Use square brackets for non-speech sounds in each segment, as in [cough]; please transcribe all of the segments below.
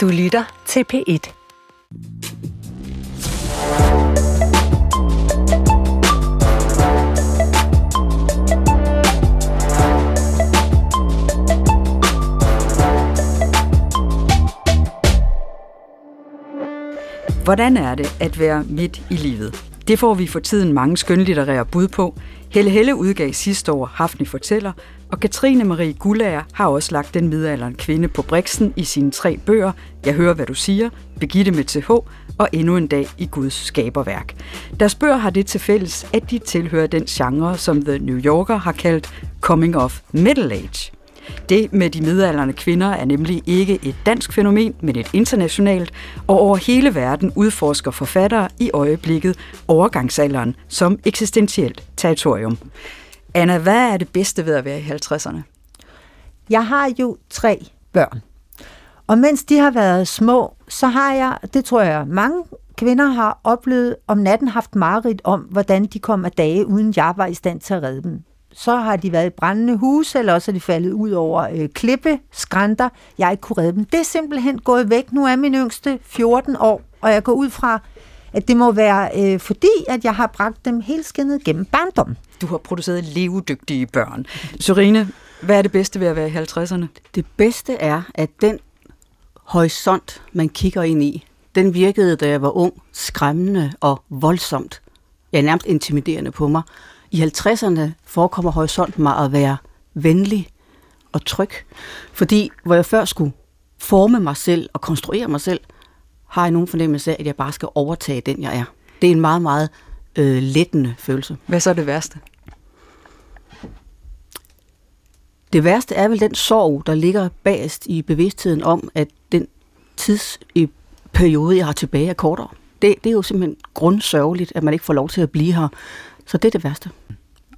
Du lytter til P1. Hvordan er det at være midt i livet? Det får vi for tiden mange skønlitterære bud på. Helle Helle udgav sidste år Hafni fortæller, og Katrine Marie Gullager har også lagt den midalderen kvinde på briksen i sine tre bøger, Jeg hører, hvad du siger, Begitte med TH og Endnu en dag i Guds skaberværk. Deres bøger har det til fælles, at de tilhører den genre, som The New Yorker har kaldt Coming of Middle Age. Det med de midalderne kvinder er nemlig ikke et dansk fænomen, men et internationalt, og over hele verden udforsker forfattere i øjeblikket overgangsalderen som eksistentielt territorium. Anna, hvad er det bedste ved at være i 50'erne? Jeg har jo tre børn. Og mens de har været små, så har jeg, det tror jeg, mange kvinder har oplevet om natten haft mareridt om, hvordan de kom af dage, uden jeg var i stand til at redde dem. Så har de været i brændende hus, eller også er de faldet ud over øh, klippe, skrænter. Jeg ikke kunne redde dem. Det er simpelthen gået væk. Nu er min yngste 14 år, og jeg går ud fra, at det må være øh, fordi, at jeg har bragt dem helt skinnet gennem barndommen. Du har produceret levedygtige børn. Sørine, hvad er det bedste ved at være i 50'erne? Det bedste er, at den horisont, man kigger ind i, den virkede, da jeg var ung, skræmmende og voldsomt. Ja, nærmest intimiderende på mig. I 50'erne forekommer horisonten mig at være venlig og tryg. Fordi hvor jeg før skulle forme mig selv og konstruere mig selv, har jeg nogen fornemmelse af, at jeg bare skal overtage den, jeg er. Det er en meget, meget øh, lettende følelse. Hvad så er det værste? Det værste er vel den sorg, der ligger bagest i bevidstheden om, at den tidsperiode, jeg har tilbage, er kortere. Det, det er jo simpelthen grundsørgeligt, at man ikke får lov til at blive her. Så det er det værste.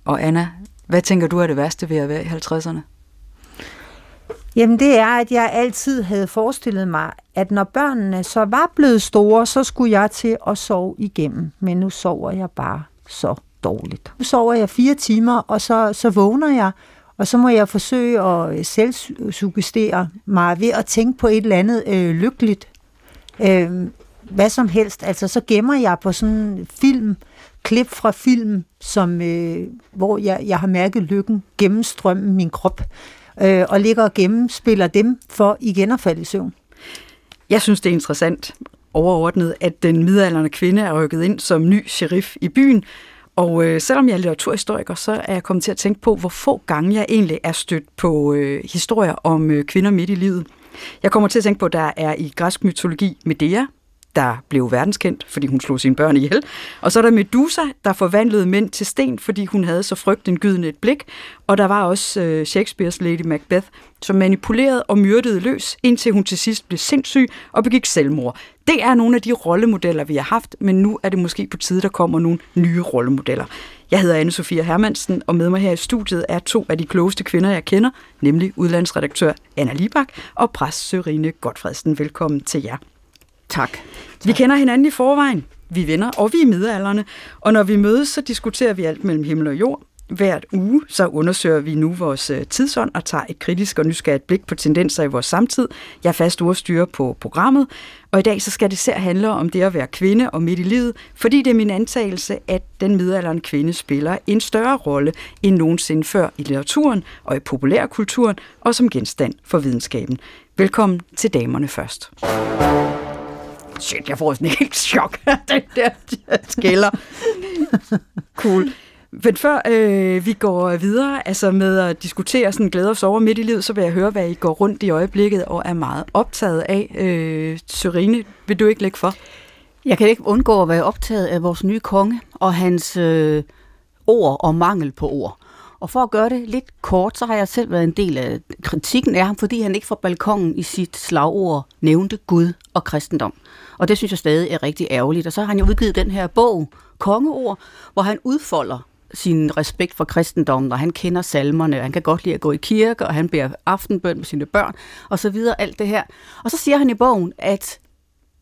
Og Anna, hvad tænker du er det værste ved at være i 50'erne? Jamen det er, at jeg altid havde forestillet mig, at når børnene så var blevet store, så skulle jeg til at sove igennem. Men nu sover jeg bare så dårligt. Nu sover jeg fire timer, og så, så vågner jeg, og så må jeg forsøge at øh, selvsuggestere mig ved at tænke på et eller andet øh, lykkeligt. Øh, hvad som helst. Altså så gemmer jeg på sådan en film, klip fra film, som, øh, hvor jeg, jeg har mærket lykken gennemstrømme min krop øh, og ligger og gennemspiller dem for igen at falde i søvn. Jeg synes, det er interessant overordnet, at den midalderne kvinde er rykket ind som ny sheriff i byen, og øh, selvom jeg er litteraturhistoriker, så er jeg kommet til at tænke på, hvor få gange jeg egentlig er stødt på øh, historier om øh, kvinder midt i livet. Jeg kommer til at tænke på, at der er i græsk mytologi Medea, der blev verdenskendt, fordi hun slog sine børn ihjel. Og så er der Medusa, der forvandlede mænd til sten, fordi hun havde så frygtindgydende et blik. Og der var også øh, Shakespeares Lady Macbeth, som manipulerede og myrdede løs, indtil hun til sidst blev sindssyg og begik selvmord. Det er nogle af de rollemodeller, vi har haft, men nu er det måske på tide, der kommer nogle nye rollemodeller. Jeg hedder anne Sofia Hermansen, og med mig her i studiet er to af de klogeste kvinder, jeg kender, nemlig udlandsredaktør Anna Libak og præst Sørine Godfredsen. Velkommen til jer. Tak. Vi kender hinanden i forvejen. Vi er venner, og vi er midalderne. Og når vi mødes, så diskuterer vi alt mellem himmel og jord. Hvert uge så undersøger vi nu vores øh, tidsånd og tager et kritisk og nysgerrigt blik på tendenser i vores samtid. Jeg er fast ordstyrer på programmet, og i dag så skal det ser handle om det at være kvinde og midt i livet, fordi det er min antagelse, at den midalderne kvinde spiller en større rolle end nogensinde før i litteraturen og i populærkulturen og som genstand for videnskaben. Velkommen til Damerne først shit, jeg får sådan en helt chok af [laughs] den der skælder. cool. Men før øh, vi går videre altså med at diskutere sådan glæde og over midt i livet, så vil jeg høre, hvad I går rundt i øjeblikket og er meget optaget af. Øh, Sørine, vil du ikke lægge for? Jeg kan ikke undgå at være optaget af vores nye konge og hans øh, ord og mangel på ord. Og for at gøre det lidt kort, så har jeg selv været en del af kritikken af ham, fordi han ikke fra balkongen i sit slagord nævnte Gud og kristendom. Og det synes jeg stadig er rigtig ærgerligt. Og så har han jo udgivet den her bog, Kongeord, hvor han udfolder sin respekt for kristendommen, og han kender salmerne, og han kan godt lide at gå i kirke, og han beder aftenbøn med sine børn, og så videre, alt det her. Og så siger han i bogen, at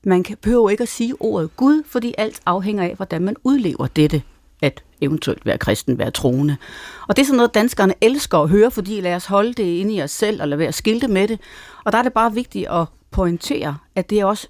man kan, behøver ikke at sige ordet Gud, fordi alt afhænger af, hvordan man udlever dette at eventuelt være kristen, være troende. Og det er sådan noget, danskerne elsker at høre, fordi lad os holde det inde i os selv, og lade være skilte med det. Og der er det bare vigtigt at pointere, at det er også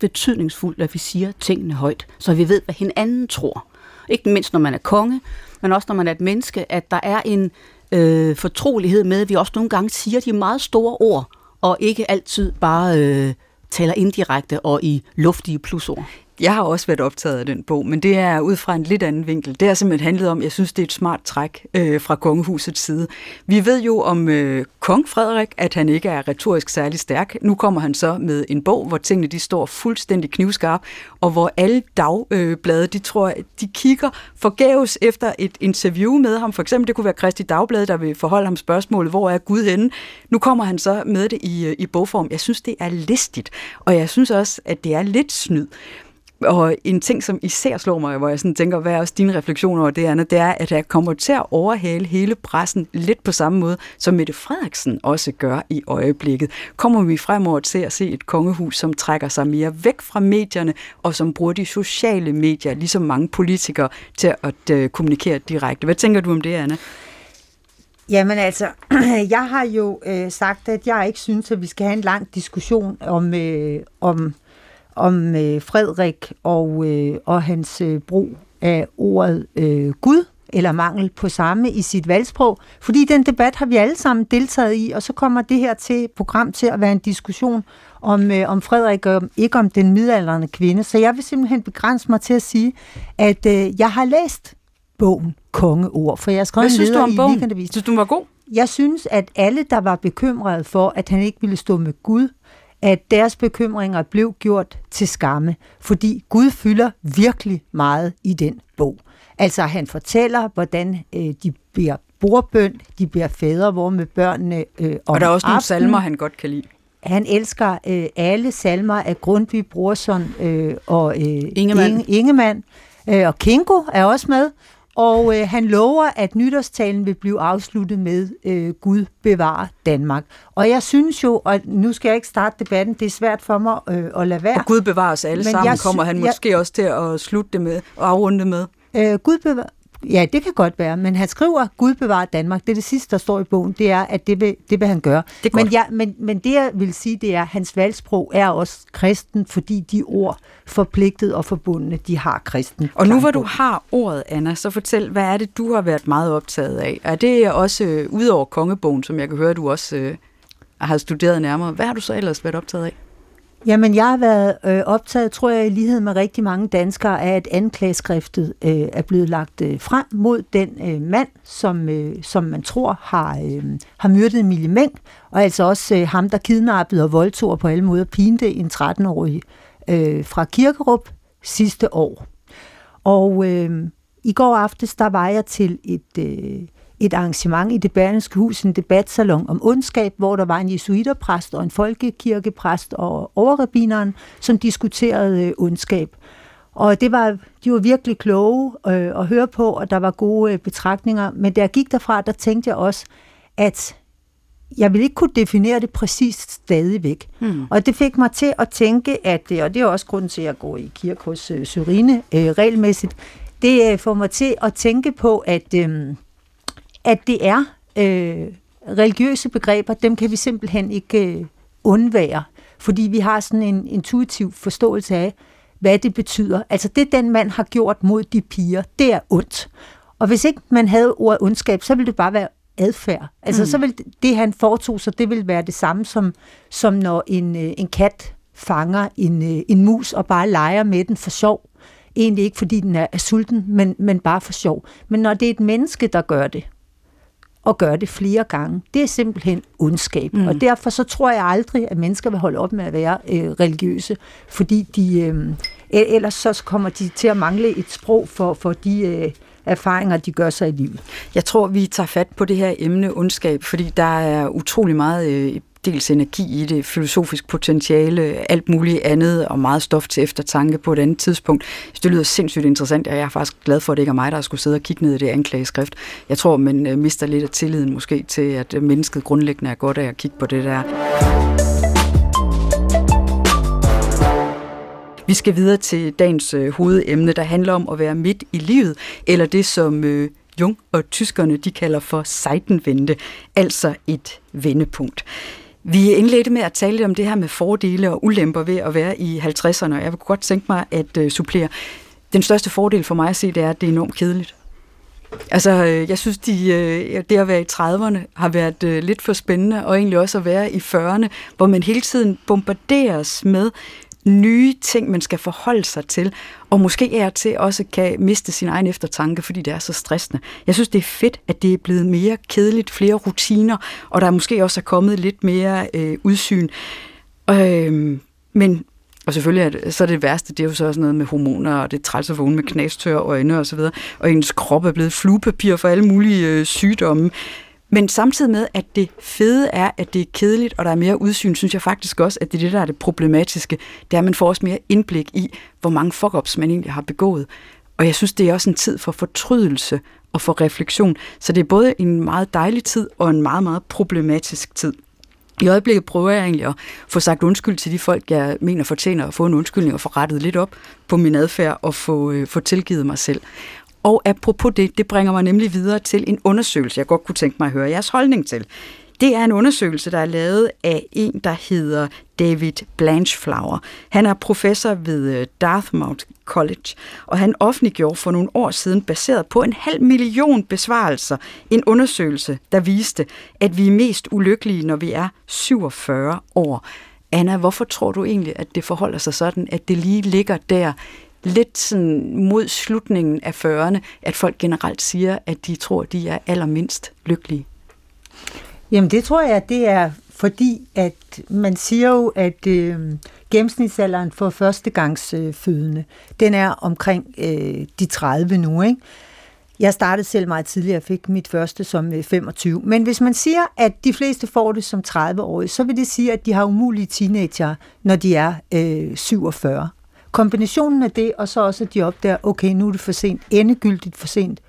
betydningsfuldt, at vi siger tingene højt, så vi ved, hvad hinanden tror. Ikke mindst, når man er konge, men også når man er et menneske, at der er en øh, fortrolighed med, at vi også nogle gange siger de meget store ord, og ikke altid bare øh, taler indirekte og i luftige plusord. Jeg har også været optaget af den bog, men det er ud fra en lidt anden vinkel. Det har simpelthen handlet om, jeg synes, det er et smart træk øh, fra kongehusets side. Vi ved jo om øh, kong Frederik, at han ikke er retorisk særlig stærk. Nu kommer han så med en bog, hvor tingene de står fuldstændig knivskarp, og hvor alle dagblade, de tror, de kigger forgæves efter et interview med ham. For eksempel, det kunne være Kristi Dagblad, der vil forholde ham spørgsmålet, hvor er Gud henne? Nu kommer han så med det i, øh, i bogform. Jeg synes, det er listigt, og jeg synes også, at det er lidt snyd. Og en ting, som især slår mig, hvor jeg sådan tænker, hvad er også dine refleksioner over det, Anna, det er, at jeg kommer til at overhale hele pressen lidt på samme måde, som Mette Frederiksen også gør i øjeblikket. Kommer vi fremover til at se et kongehus, som trækker sig mere væk fra medierne, og som bruger de sociale medier, ligesom mange politikere, til at øh, kommunikere direkte. Hvad tænker du om det, Anna? Jamen altså, [clears throat] jeg har jo øh, sagt, at jeg ikke synes, at vi skal have en lang diskussion om, øh, om om øh, Frederik og, øh, og hans øh, brug af ordet øh, Gud, eller mangel på samme i sit valgsprog, fordi den debat har vi alle sammen deltaget i, og så kommer det her til program til at være en diskussion om, øh, om Frederik, og ikke om den midaldrende kvinde. Så jeg vil simpelthen begrænse mig til at sige, at øh, jeg har læst bogen Kongeord, for jeg har skrevet Hvad synes du om i bogen? Weekendavisen. Synes du, den var god? Jeg synes, at alle, der var bekymrede for, at han ikke ville stå med Gud, at deres bekymringer blev gjort til skamme, fordi Gud fylder virkelig meget i den bog. Altså han fortæller, hvordan øh, de beder bordbøn, de beder fædre, hvor med børnene øh, om Og der er også nogle salmer, han godt kan lide. Han elsker øh, alle salmer af Grundtvig, Brorson øh, og øh, Ingemann. Inge, Ingemann. Øh, og Kingo er også med. Og øh, han lover, at nytårstalen vil blive afsluttet med øh, Gud bevarer Danmark. Og jeg synes jo, og nu skal jeg ikke starte debatten, det er svært for mig øh, at lade være. Og Gud bevarer os alle Men sammen, jeg kommer han jeg- måske også til at slutte det med, og afrunde det med. Øh, Gud bevar... Ja, det kan godt være, men han skriver, Gud bevarer Danmark. Det er det sidste, der står i bogen, det er, at det vil, det vil han gøre. Det men, ja, men, men det, jeg vil sige, det er, at hans valgsprog er også kristen, fordi de ord forpligtet og forbundne, de har kristen. Og nu hvor du har ordet, Anna, så fortæl, hvad er det, du har været meget optaget af? Er det også, øh, ud over kongebogen, som jeg kan høre, du også øh, har studeret nærmere, hvad har du så ellers været optaget af? Jamen, jeg har været øh, optaget, tror jeg, i lighed med rigtig mange danskere, af at anklageskriftet øh, er blevet lagt øh, frem mod den øh, mand, som, øh, som man tror har, øh, har myrdet Emilie Meng, og altså også øh, ham, der kidnappede og voldtog og på alle måder pinte en 13-årig øh, fra Kirkerup sidste år. Og øh, i går aftes, der var jeg til et, øh, et arrangement i det Berlingske Hus, en debatsalon om ondskab, hvor der var en jesuiterpræst og en folkekirkepræst og overrabineren, som diskuterede øh, ondskab. Og det var, de var virkelig kloge øh, at høre på, og der var gode øh, betragtninger. Men da jeg gik derfra, der tænkte jeg også, at jeg ville ikke kunne definere det præcist stadigvæk. Hmm. Og det fik mig til at tænke, at, øh, og det er også grunden til, at jeg går i kirke hos øh, Syrine øh, regelmæssigt, det øh, får mig til at tænke på, at, øh, at det er øh, religiøse begreber, dem kan vi simpelthen ikke øh, undvære, fordi vi har sådan en intuitiv forståelse af, hvad det betyder. Altså det, den mand har gjort mod de piger, det er ondt. Og hvis ikke man havde ordet ondskab, så ville det bare være adfærd. Altså mm. så vil det, det, han foretog sig, det vil være det samme som, som når en, øh, en kat fanger en, øh, en mus og bare leger med den for sjov. Egentlig ikke fordi den er, er sulten, men, men bare for sjov. Men når det er et menneske, der gør det, og gør det flere gange, det er simpelthen ondskab. Mm. Og derfor så tror jeg aldrig, at mennesker vil holde op med at være øh, religiøse, fordi de, øh, ellers så kommer de til at mangle et sprog for, for de øh, erfaringer, de gør sig i livet. Jeg tror, vi tager fat på det her emne ondskab, fordi der er utrolig meget øh, dels energi i det, filosofisk potentiale, alt muligt andet, og meget stof til eftertanke på et andet tidspunkt. Så det lyder sindssygt interessant, og jeg er faktisk glad for, at det ikke er mig, der skulle sidde og kigge ned i det anklageskrift. Jeg tror, man øh, mister lidt af tilliden måske til, at øh, mennesket grundlæggende er godt af at kigge på det der. Vi skal videre til dagens øh, hovedemne, der handler om at være midt i livet, eller det som øh, Jung og tyskerne de kalder for Seitenwende, altså et vendepunkt. Vi indledte med at tale lidt om det her med fordele og ulemper ved at være i 50'erne, og jeg kunne godt tænke mig at øh, supplere. Den største fordel for mig at se, det er, at det er enormt kedeligt. Altså, øh, jeg synes, de, øh, det at være i 30'erne har været lidt for spændende, og egentlig også at være i 40'erne, hvor man hele tiden bombarderes med nye ting, man skal forholde sig til, og måske er til også kan miste sin egen eftertanke, fordi det er så stressende. Jeg synes, det er fedt, at det er blevet mere kedeligt, flere rutiner, og der måske også er kommet lidt mere øh, udsyn. Øh, men og selvfølgelig er det, så er det værste, det er jo så også noget med hormoner, og det er træls at vågne med knastør øjne og så videre, og ens krop er blevet fluepapir for alle mulige øh, sygdomme. Men samtidig med, at det fede er, at det er kedeligt, og der er mere udsyn, synes jeg faktisk også, at det er det, der er det problematiske. Det er, at man får også mere indblik i, hvor mange fuck man egentlig har begået. Og jeg synes, det er også en tid for fortrydelse og for refleksion. Så det er både en meget dejlig tid og en meget, meget problematisk tid. I øjeblikket prøver jeg egentlig at få sagt undskyld til de folk, jeg mener fortjener at få en undskyldning og få rettet lidt op på min adfærd og få, øh, få tilgivet mig selv. Og apropos det, det bringer mig nemlig videre til en undersøgelse, jeg godt kunne tænke mig at høre jeres holdning til. Det er en undersøgelse, der er lavet af en, der hedder David Blanchflower. Han er professor ved øh, Dartmouth College, og han offentliggjorde for nogle år siden, baseret på en halv million besvarelser, en undersøgelse, der viste, at vi er mest ulykkelige, når vi er 47 år. Anna, hvorfor tror du egentlig, at det forholder sig sådan, at det lige ligger der lidt sådan mod slutningen af 40'erne, at folk generelt siger, at de tror, de er allermindst lykkelige? Jamen det tror jeg, det er fordi, at man siger jo, at øh, gennemsnitsalderen for førstegangsfødende, øh, den er omkring øh, de 30 nu, ikke? Jeg startede selv meget tidligere, jeg fik mit første som øh, 25. Men hvis man siger, at de fleste får det som 30-årige, så vil det sige, at de har umulige teenager, når de er øh, 47. Kombinationen af det, og så også, at de opdager, okay, nu er det for sent, endegyldigt for sent,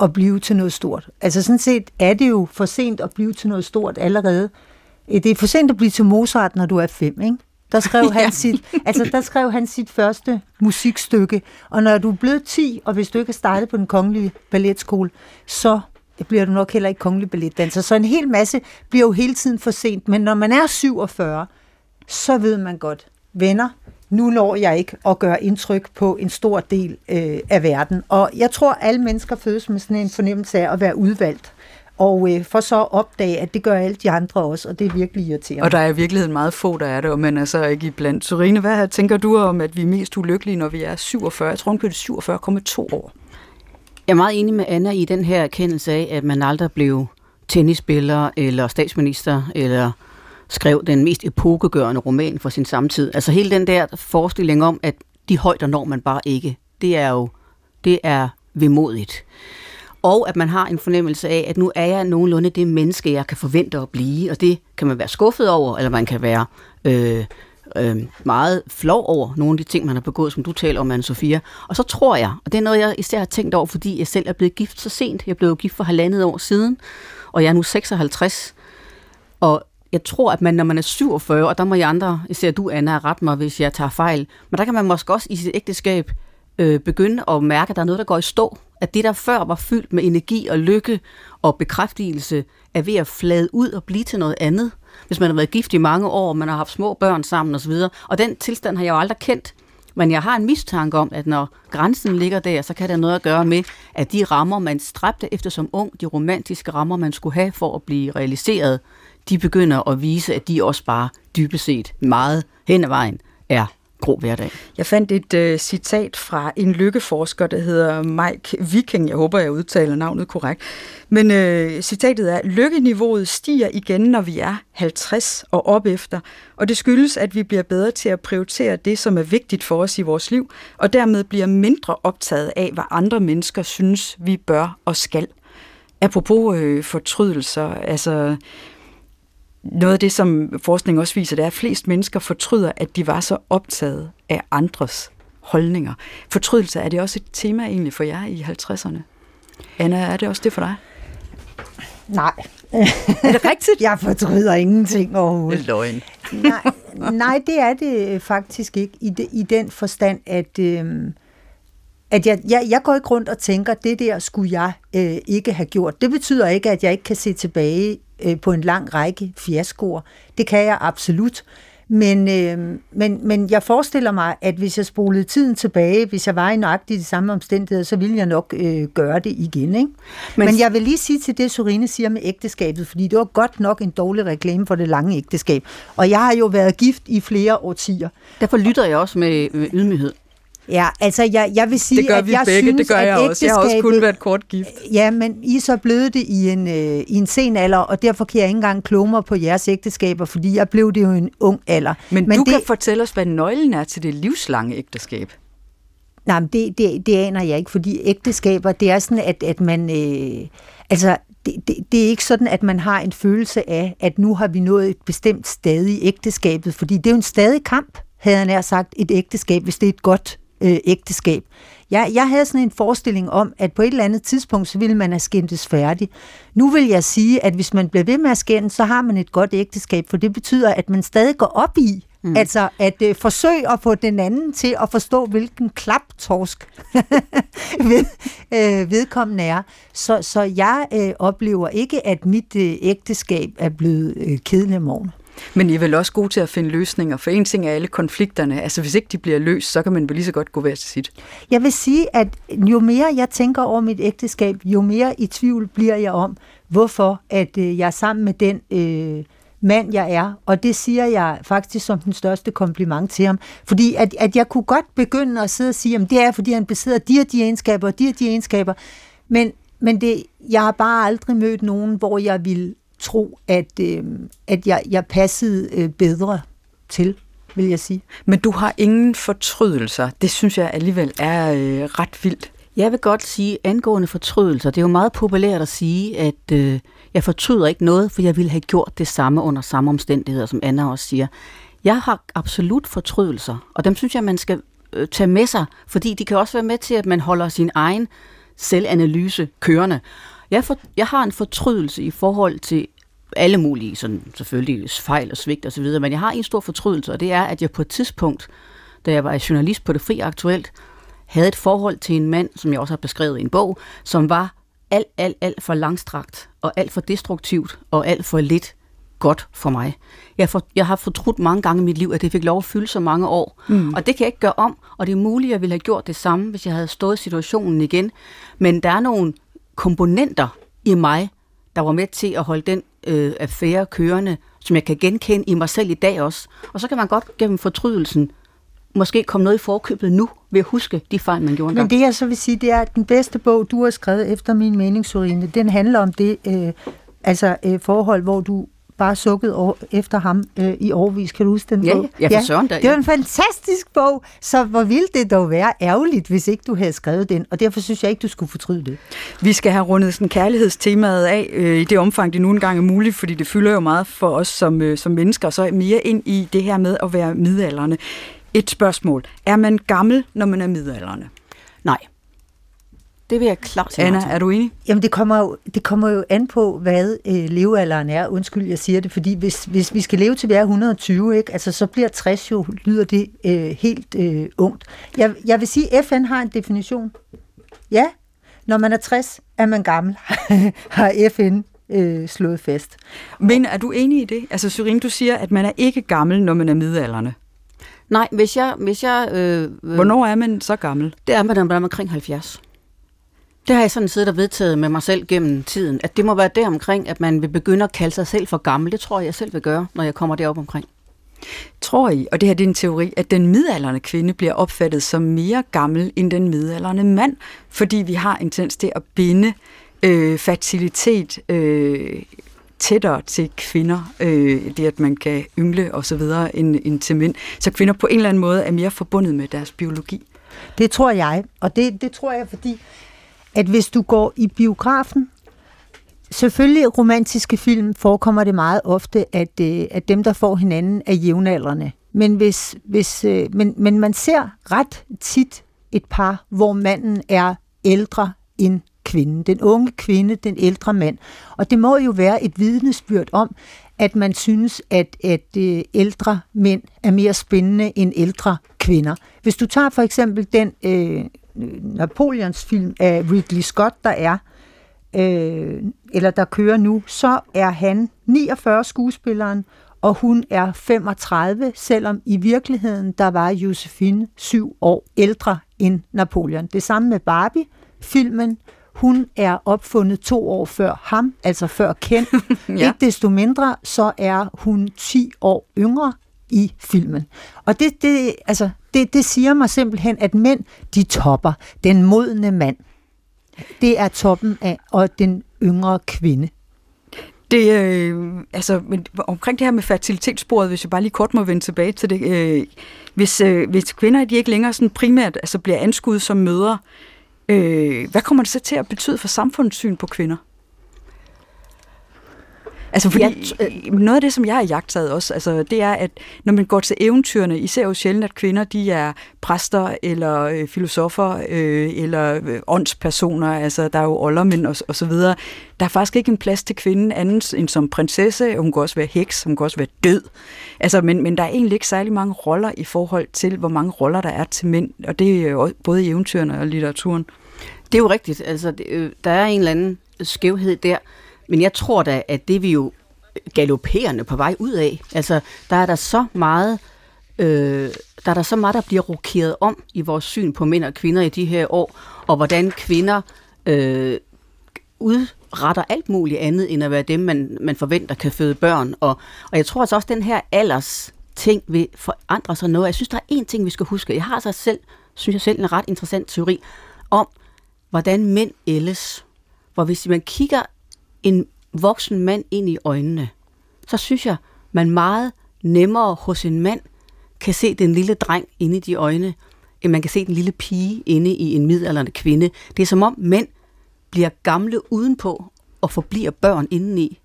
at blive til noget stort. Altså sådan set er det jo for sent at blive til noget stort allerede. Øh, det er for sent at blive til Mozart, når du er fem, ikke? Der skrev, [laughs] han sit, altså, der skrev han sit første musikstykke, og når du er blevet 10, og hvis du ikke har startet på den kongelige balletskole, så bliver du nok heller ikke kongelig balletdanser. Så en hel masse bliver jo hele tiden for sent, men når man er 47, så ved man godt, venner, nu når jeg ikke at gøre indtryk på en stor del øh, af verden. Og jeg tror, at alle mennesker fødes med sådan en fornemmelse af at være udvalgt. Og øh, for så at opdage, at det gør alle de andre også, og det er virkelig irriterende. Og der er i virkeligheden meget få, der er det, og man er så ikke iblandt. Sorine, hvad tænker du om, at vi er mest ulykkelige, når vi er 47? Jeg tror, hun det 47,2 år. Jeg er meget enig med Anna i den her erkendelse af, at man aldrig blev tennisspiller, eller statsminister, eller skrev den mest epokegørende roman for sin samtid. Altså hele den der forestilling om, at de højder når man bare ikke, det er jo det er vemodigt. Og at man har en fornemmelse af, at nu er jeg nogenlunde det menneske, jeg kan forvente at blive, og det kan man være skuffet over, eller man kan være øh, øh, meget flov over nogle af de ting, man har begået, som du taler om, Anne-Sophia. Og så tror jeg, og det er noget, jeg især har tænkt over, fordi jeg selv er blevet gift så sent. Jeg blev gift for halvandet år siden, og jeg er nu 56. Og jeg tror, at man, når man er 47, og der må I andre, især du, Anna, ret mig, hvis jeg tager fejl, men der kan man måske også i sit ægteskab øh, begynde at mærke, at der er noget, der går i stå. At det, der før var fyldt med energi og lykke og bekræftelse, er ved at flade ud og blive til noget andet. Hvis man har været gift i mange år, man har haft små børn sammen osv. Og den tilstand har jeg jo aldrig kendt. Men jeg har en mistanke om, at når grænsen ligger der, så kan det have noget at gøre med, at de rammer, man stræbte efter som ung, de romantiske rammer, man skulle have for at blive realiseret, de begynder at vise, at de også bare dybest set meget hen ad vejen er grå hverdag. Jeg fandt et øh, citat fra en lykkeforsker, der hedder Mike Viking. Jeg håber, jeg udtaler navnet korrekt. Men øh, citatet er, lykkeniveauet stiger igen, når vi er 50 og op efter. Og det skyldes, at vi bliver bedre til at prioritere det, som er vigtigt for os i vores liv, og dermed bliver mindre optaget af, hvad andre mennesker synes, vi bør og skal. Apropos øh, fortrydelser, altså noget af det, som forskning også viser, det er, at flest mennesker fortryder, at de var så optaget af andres holdninger. Fortrydelse, er det også et tema egentlig for jer i 50'erne? Anna, er det også det for dig? Nej. Er det rigtigt? [laughs] jeg fortryder ingenting overhovedet. Det er løgn. nej, nej, det er det faktisk ikke. I, de, i den forstand, at, øh, at jeg, jeg, jeg går ikke rundt og tænker, det der skulle jeg øh, ikke have gjort. Det betyder ikke, at jeg ikke kan se tilbage øh, på en lang række fiaskoer. Det kan jeg absolut. Men, øh, men, men jeg forestiller mig, at hvis jeg spolede tiden tilbage, hvis jeg var i nøjagtigt de samme omstændigheder, så ville jeg nok øh, gøre det igen. Ikke? Men, men jeg vil lige sige til det, Sorine siger med ægteskabet, fordi det var godt nok en dårlig reklame for det lange ægteskab. Og jeg har jo været gift i flere årtier. Derfor lytter jeg også med, med ydmyghed. Ja, altså jeg, jeg vil sige, det gør at vi jeg begge, synes, det gør at jeg også. Jeg har også kun været kort gift. Ja, men I er så blevet det i en, øh, i en sen alder, og derfor kan jeg ikke engang kloge mig på jeres ægteskaber, fordi jeg blev det jo i en ung alder. Men, men du det, kan fortælle os, hvad nøglen er til det livslange ægteskab. Nej, men det, det, det aner jeg ikke, fordi ægteskaber, det er sådan, at, at man... Øh, altså, det, det, det er ikke sådan, at man har en følelse af, at nu har vi nået et bestemt stade i ægteskabet, fordi det er jo en stadig kamp, havde han nær sagt, et ægteskab, hvis det er et godt øh, ægteskab. Jeg, jeg havde sådan en forestilling om, at på et eller andet tidspunkt, så ville man have skændtes færdig. Nu vil jeg sige, at hvis man bliver ved med at skændes, så har man et godt ægteskab, for det betyder, at man stadig går op i, Mm. Altså at øh, forsøge at få den anden til at forstå, hvilken klaptorsk [laughs] ved, øh, vedkommende er. Så, så jeg øh, oplever ikke, at mit øh, ægteskab er blevet øh, kedeligt morgen. Men I er vel også gode til at finde løsninger, for en ting er alle konflikterne. Altså hvis ikke de bliver løst, så kan man vel lige så godt gå hver til sit. Jeg vil sige, at jo mere jeg tænker over mit ægteskab, jo mere i tvivl bliver jeg om, hvorfor at øh, jeg er sammen med den øh, mand, jeg er. Og det siger jeg faktisk som den største kompliment til ham. Fordi at, at jeg kunne godt begynde at sidde og sige, at det er, fordi han besidder de og de egenskaber og de og de egenskaber. Men, men det, jeg har bare aldrig mødt nogen, hvor jeg ville tro, at, øh, at jeg, jeg passede øh, bedre til, vil jeg sige. Men du har ingen fortrydelser. Det synes jeg alligevel er øh, ret vildt. Jeg vil godt sige, angående fortrydelser, det er jo meget populært at sige, at øh, jeg fortryder ikke noget, for jeg ville have gjort det samme under samme omstændigheder, som Anna også siger. Jeg har absolut fortrydelser, og dem synes jeg, man skal øh, tage med sig, fordi de kan også være med til, at man holder sin egen selvanalyse kørende. Jeg, for, jeg har en fortrydelse i forhold til alle mulige, sådan, selvfølgelig fejl og svigt osv., men jeg har en stor fortrydelse, og det er, at jeg på et tidspunkt, da jeg var journalist på Det Fri Aktuelt, havde et forhold til en mand, som jeg også har beskrevet i en bog, som var alt, alt, alt for langstrakt, og alt for destruktivt, og alt for lidt godt for mig. Jeg, for, jeg har fortrudt mange gange i mit liv, at det fik lov at fylde så mange år. Mm. Og det kan jeg ikke gøre om, og det er muligt, at jeg ville have gjort det samme, hvis jeg havde stået i situationen igen. Men der er nogle komponenter i mig, der var med til at holde den øh, affære kørende, som jeg kan genkende i mig selv i dag også. Og så kan man godt gennem fortrydelsen måske komme noget i forkøbet nu, ved at huske de fejl, man gjorde Men det jeg så vil sige, det er, at den bedste bog, du har skrevet efter min mening, Sorine, den handler om det øh, altså øh, forhold, hvor du bare sukket over, efter ham øh, i årvis. Kan du huske den ja, bog? Ja, for søren da, Det var en fantastisk bog, så hvor ville det dog være ærgerligt, hvis ikke du havde skrevet den, og derfor synes jeg ikke, du skulle fortryde det. Vi skal have rundet sådan kærlighedstemaet af øh, i det omfang, det nu engang er muligt, fordi det fylder jo meget for os som, øh, som mennesker, så mere ind i det her med at være midalderne. Et spørgsmål. Er man gammel, når man er midalderne? Nej. Det vil jeg klart sige. Anna, er du enig? Jamen, det kommer jo, det kommer jo an på, hvad øh, levealderen er. Undskyld, jeg siger det, fordi hvis, hvis vi skal leve til vi er 120, ikke? Altså, så bliver 60 jo, lyder det øh, helt øh, ungt. Jeg, jeg vil sige, at FN har en definition. Ja, når man er 60, er man gammel, [laughs] har FN øh, slået fast. Men er du enig i det? Altså, Syrine, du siger, at man er ikke gammel, når man er midalderne. Nej, hvis jeg... Hvis jeg øh, øh, Hvornår er man så gammel? Det er man, når man er omkring 70. Det har jeg sådan siddet og vedtaget med mig selv gennem tiden, at det må være der omkring, at man vil begynde at kalde sig selv for gammel. Det tror jeg, jeg selv vil gøre, når jeg kommer derop omkring. Tror I, og det her det er en teori, at den midalderne kvinde bliver opfattet som mere gammel end den midalderne mand, fordi vi har en tendens til at binde øh, fertilitet øh, tættere til kvinder, øh, det at man kan yngle og så videre, end, end til mænd. Så kvinder på en eller anden måde er mere forbundet med deres biologi. Det tror jeg, og det, det tror jeg, fordi at hvis du går i biografen, selvfølgelig romantiske film forekommer det meget ofte, at, øh, at dem, der får hinanden, er jævnaldrende. Men, hvis, hvis, øh, men, men man ser ret tit et par, hvor manden er ældre end kvinden. Den unge kvinde, den ældre mand. Og det må jo være et vidnesbyrd om, at man synes, at, at øh, ældre mænd er mere spændende end ældre kvinder. Hvis du tager for eksempel den øh, Napoleons film af Ridley Scott, der er, øh, eller der kører nu, så er han 49 skuespilleren, og hun er 35, selvom i virkeligheden der var Josefine syv år ældre end Napoleon. Det samme med Barbie, filmen. Hun er opfundet to år før ham, altså før Ken. [laughs] ja. Ikke desto mindre, så er hun 10 år yngre i filmen. Og det, det, altså, det, det siger mig simpelthen, at mænd, de topper. Den modne mand, det er toppen af, og den yngre kvinde. Det, øh, altså, men omkring det her med fertilitetssporet, hvis jeg bare lige kort må vende tilbage til det. Øh, hvis, øh, hvis kvinder de ikke længere sådan primært altså bliver anskudt som mødre, øh, hvad kommer det så til at betyde for samfundssyn på kvinder? Altså fordi, jeg, øh, noget af det, som jeg har jagtet også, altså, det er, at når man går til eventyrene, især jo sjældent, at kvinder, de er præster, eller øh, filosofer, øh, eller øh, åndspersoner, altså der er jo oldermænd og, og så videre. Der er faktisk ikke en plads til kvinden anden end som prinsesse, hun kan også være heks, hun kan også være død. Altså, men, men der er egentlig ikke særlig mange roller i forhold til, hvor mange roller der er til mænd, og det er både i eventyrene og litteraturen. Det er jo rigtigt, altså det, øh, der er en eller anden skævhed der, men jeg tror da, at det vi jo øh, galopperende på vej ud af, altså der er der så meget, øh, der er der så meget, der bliver rokeret om i vores syn på mænd og kvinder i de her år, og hvordan kvinder øh, udretter alt muligt andet, end at være dem, man, man forventer kan føde børn. Og, og jeg tror altså også, at den her alders ting vil forandre sig noget. Jeg synes, der er én ting, vi skal huske. Jeg har altså selv, synes jeg selv, en ret interessant teori om, hvordan mænd ældes. Hvor hvis man kigger en voksen mand ind i øjnene, så synes jeg, man meget nemmere hos en mand kan se den lille dreng inde i de øjne, end man kan se den lille pige inde i en midaldrende kvinde. Det er som om mænd bliver gamle udenpå og forbliver børn indeni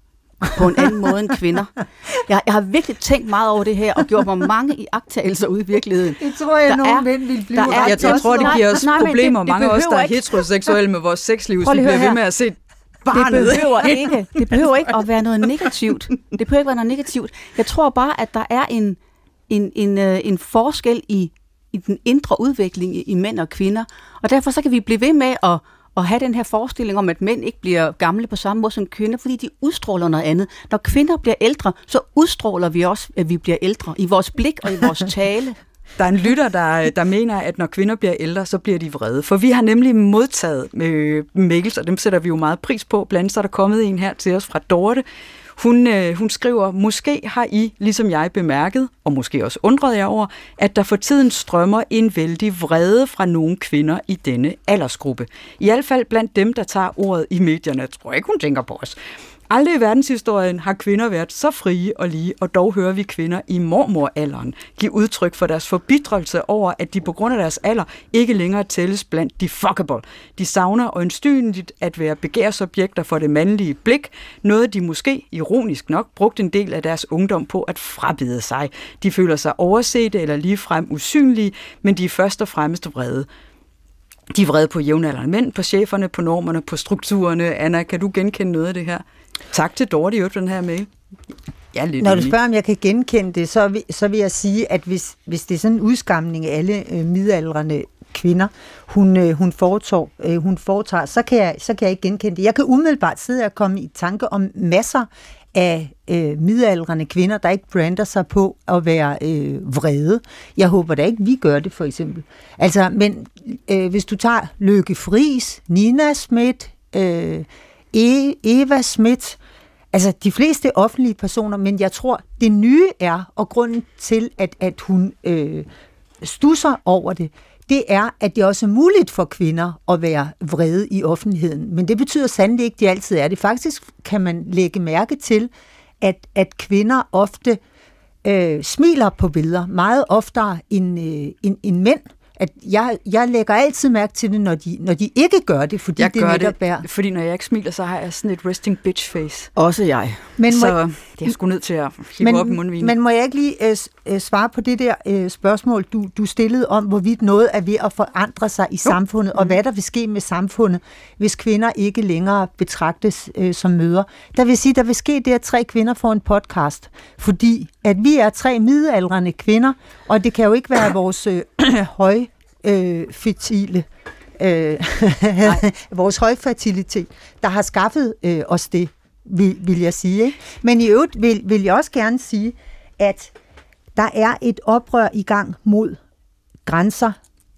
på en anden måde end kvinder. Jeg, jeg har virkelig tænkt meget over det her, og gjort mig mange iagttagelser ude i virkeligheden. Det tror jeg, der nogle er, mænd vil blive der er, jeg, jeg tror, det giver os nej, problemer, det, det mange af os, der er heteroseksuelle med vores sexliv, hvis vi bliver ved med at se barnet. Det behøver [laughs] ikke, det behøver ikke at være noget negativt. Det behøver ikke være noget negativt. Jeg tror bare, at der er en, en, en, øh, en forskel i, i den indre udvikling i, i mænd og kvinder. Og derfor så kan vi blive ved med at, at have den her forestilling om, at mænd ikke bliver gamle på samme måde som kvinder, fordi de udstråler noget andet. Når kvinder bliver ældre, så udstråler vi også, at vi bliver ældre i vores blik og i vores tale. Der er en lytter, der, der mener, at når kvinder bliver ældre, så bliver de vrede. For vi har nemlig modtaget øh, mails, og dem sætter vi jo meget pris på. Blandt andet så er der kommet en her til os fra Dorte. Hun, øh, hun skriver, måske har I, ligesom jeg, bemærket, og måske også undret jer over, at der for tiden strømmer en vældig vrede fra nogle kvinder i denne aldersgruppe. I hvert fald blandt dem, der tager ordet i medierne. Jeg tror ikke, hun tænker på os. Aldrig i verdenshistorien har kvinder været så frie og lige, og dog hører vi kvinder i mormoralderen give udtryk for deres forbitrelse over, at de på grund af deres alder ikke længere tælles blandt de fuckable. De savner ønstynligt at være begærsobjekter for det mandlige blik, noget de måske, ironisk nok, brugte en del af deres ungdom på at frabide sig. De føler sig oversete eller ligefrem usynlige, men de er først og fremmest vrede. De er vrede på jævnaldrende mænd, på cheferne, på normerne, på strukturerne. Anna, kan du genkende noget af det her? Tak til Dorte for den her mail. Ja, lidt Når du spørger, om jeg kan genkende det, så vil, så vil jeg sige, at hvis, hvis det er sådan en udskamning af alle øh, midaldrende kvinder, hun, øh, hun, foretager, øh, hun foretager, så kan, jeg, så kan jeg ikke genkende det. Jeg kan umiddelbart sidde og komme i tanke om masser af øh, midaldrende kvinder, der ikke brander sig på at være øh, vrede. Jeg håber da ikke, vi gør det, for eksempel. Altså, men øh, hvis du tager Løkke Fris, Nina Schmidt, øh, e-, Eva Schmidt, altså de fleste offentlige personer, men jeg tror, det nye er, og grunden til, at, at hun øh, stusser over det, det er, at det også er muligt for kvinder at være vrede i offentligheden. Men det betyder sandelig ikke, at de altid er det. Faktisk kan man lægge mærke til, at, at kvinder ofte øh, smiler på billeder meget oftere end, øh, end, end mænd at jeg, jeg lægger altid mærke til det, når de, når de ikke gør det, fordi jeg det gør netop det, er... fordi når jeg ikke smiler, så har jeg sådan et resting bitch face. Også jeg. Men så jeg, det er sgu nødt til at hive op i mundvinen. Men må jeg ikke lige uh, svare på det der uh, spørgsmål, du, du stillede om, hvorvidt noget er ved at forandre sig i jo. samfundet, og hvad der vil ske med samfundet, hvis kvinder ikke længere betragtes uh, som møder. Der vil sige, der vil ske det, at tre kvinder får en podcast, fordi at vi er tre midaldrende kvinder, og det kan jo ikke være vores øh, [clears throat] høje øh, fertile øh, [laughs] vores højfertilitet, der har skaffet øh, os det, vil, vil jeg sige. Ikke? Men i øvrigt vil, vil jeg også gerne sige, at der er et oprør i gang mod grænser,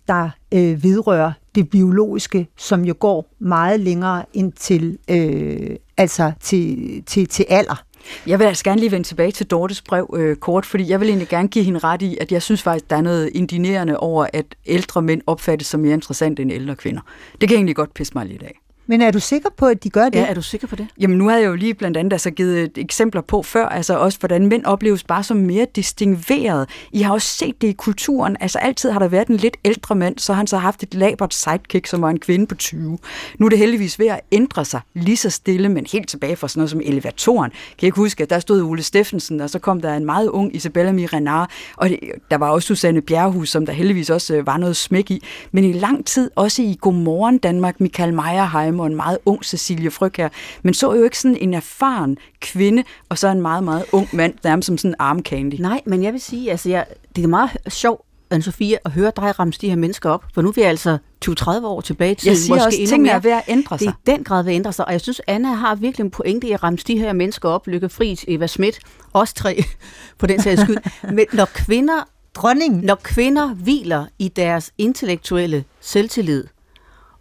der øh, vedrører det biologiske, som jo går meget længere end til, øh, altså til, til, til alder. Jeg vil altså gerne lige vende tilbage til Dortes brev øh, kort, fordi jeg vil egentlig gerne give hende ret i, at jeg synes faktisk, der er noget indinerende over, at ældre mænd opfattes som mere interessant end ældre kvinder. Det kan egentlig godt pisse mig lidt af. Men er du sikker på, at de gør det? Ja, er du sikker på det? Jamen nu har jeg jo lige blandt andet altså givet øh, eksempler på før, altså også hvordan mænd opleves bare som mere distingueret. I har også set det i kulturen, altså altid har der været en lidt ældre mand, så har han så haft et labert sidekick, som var en kvinde på 20. Nu er det heldigvis ved at ændre sig lige så stille, men helt tilbage fra sådan noget som elevatoren. Kan jeg ikke huske, at der stod Ole Steffensen, og så kom der en meget ung Isabella Mirenar, og der var også Susanne Bjerghus, som der heldigvis også øh, var noget smæk i. Men i lang tid, også i Godmorgen Danmark, Michael Meyerheim og en meget ung Cecilie Fryg her, men så jo ikke sådan en erfaren kvinde, og så en meget, meget ung mand, nærmest som sådan en armcandy. Nej, men jeg vil sige, altså jeg, det er meget sjovt, anne Sofie, at høre dig ramse de her mennesker op, for nu er vi altså 20-30 år tilbage i tiden. Jeg siger måske også, tingene mere. er ved at ændre sig. Det er i den grad ved at ændre sig, og jeg synes, Anna har virkelig en pointe i at ramse de her mennesker op, Lykke Friis, Eva Schmidt, os tre, [laughs] på den sags skyld. Men når kvinder, Dronningen. når kvinder hviler i deres intellektuelle selvtillid,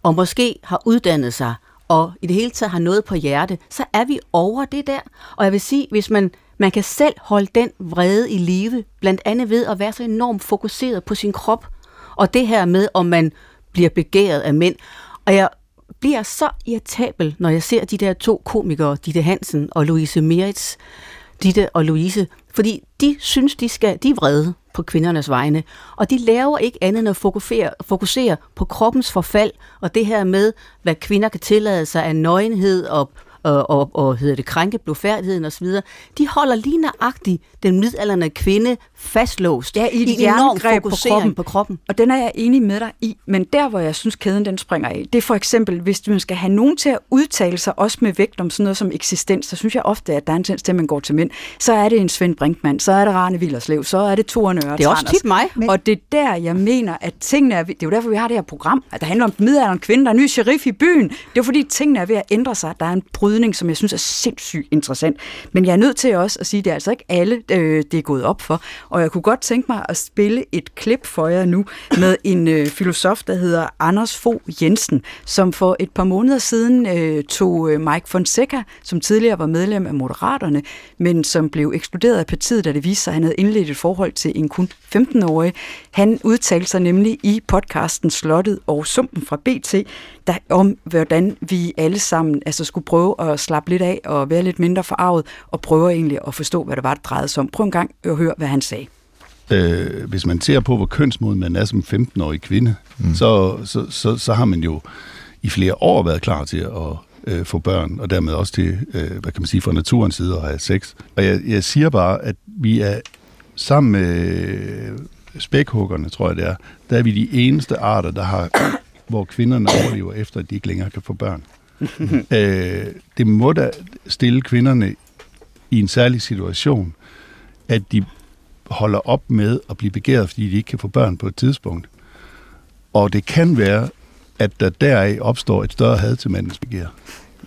og måske har uddannet sig, og i det hele taget har noget på hjerte, så er vi over det der. Og jeg vil sige, hvis man, man kan selv holde den vrede i live, blandt andet ved at være så enormt fokuseret på sin krop, og det her med, om man bliver begæret af mænd. Og jeg bliver så irritabel, når jeg ser de der to komikere, Ditte Hansen og Louise Meritz, Ditte og Louise, fordi de synes, de, skal, de er vrede på kvindernes vegne, og de laver ikke andet end at fokusere, fokusere på kroppens forfald, og det her med, hvad kvinder kan tillade sig af nøgenhed og og, og, og hedder det, krænke blodfærdigheden osv., de holder lige nøjagtigt den midalderne kvinde fastlåst Ja, i et en enorm jerngreb på fokusering kroppen. på kroppen. Og den er jeg enig med dig i, men der, hvor jeg synes, kæden den springer af, det er for eksempel, hvis man skal have nogen til at udtale sig, også med vægt om sådan noget som eksistens, så synes jeg ofte, at der er en tendens til, at man går til mænd. Så er det en Svend Brinkmann, så er det Rane Villerslev, så er det Thor Nørre Det er også tit mig. Men... Og det er der, jeg mener, at tingene er... Det er jo derfor, vi har det her program, at der handler om middelalderen kvinde, der er en ny sheriff i byen. Det er fordi, tingene er ved at ændre sig. Der er en brydning, som jeg synes er sindssygt interessant. Men jeg er nødt til også at sige, at det er altså ikke alle, øh, det er gået op for. Og jeg kunne godt tænke mig at spille et klip for jer nu med en øh, filosof, der hedder Anders Fogh Jensen, som for et par måneder siden øh, tog øh, Mike Fonseca, som tidligere var medlem af Moderaterne, men som blev ekskluderet af partiet, da det viste sig, at han havde indledt et forhold til en kun 15-årig. Han udtalte sig nemlig i podcasten Slottet og Sumpen fra BT, der, om hvordan vi alle sammen altså, skulle prøve at slappe lidt af og være lidt mindre forarvet, og prøve egentlig at forstå, hvad det var, det drejede sig om. Prøv en gang at høre, hvad han sagde. øh, hvis man ser på, hvor kønsmoden man er som 15-årig kvinde, mm. så, så, så, så har man jo i flere år været klar til at øh, få børn, og dermed også til, øh, hvad kan man sige, fra naturens side at have sex. Og jeg, jeg siger bare, at vi er sammen med spækhuggerne, tror jeg det er, der er vi de eneste arter, der har, hvor kvinderne overlever efter, at de ikke længere kan få børn. [laughs] øh, det må da stille kvinderne i en særlig situation, at de holder op med at blive begæret, fordi de ikke kan få børn på et tidspunkt. Og det kan være, at der deraf opstår et større had til mandens begær,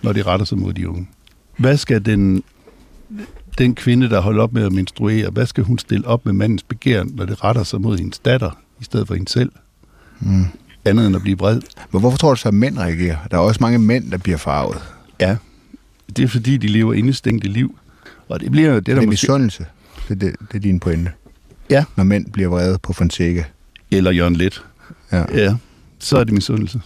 når de retter sig mod de unge. Hvad skal den, den kvinde, der holder op med at menstruere, hvad skal hun stille op med mandens begær, når det retter sig mod hendes datter, i stedet for hende selv? Mm. Andet end at blive vred. Men hvorfor tror du så, at mænd reagerer? Der er også mange mænd, der bliver farvet. Ja, det er fordi, de lever indestængte liv. Og det bliver jo det, Det der er måske... misundelse. Det, er det, det er din pointe. Ja. Når mænd bliver vrede på Fonseca. Eller Jørgen Let. Ja. Ja, så er det misundelse.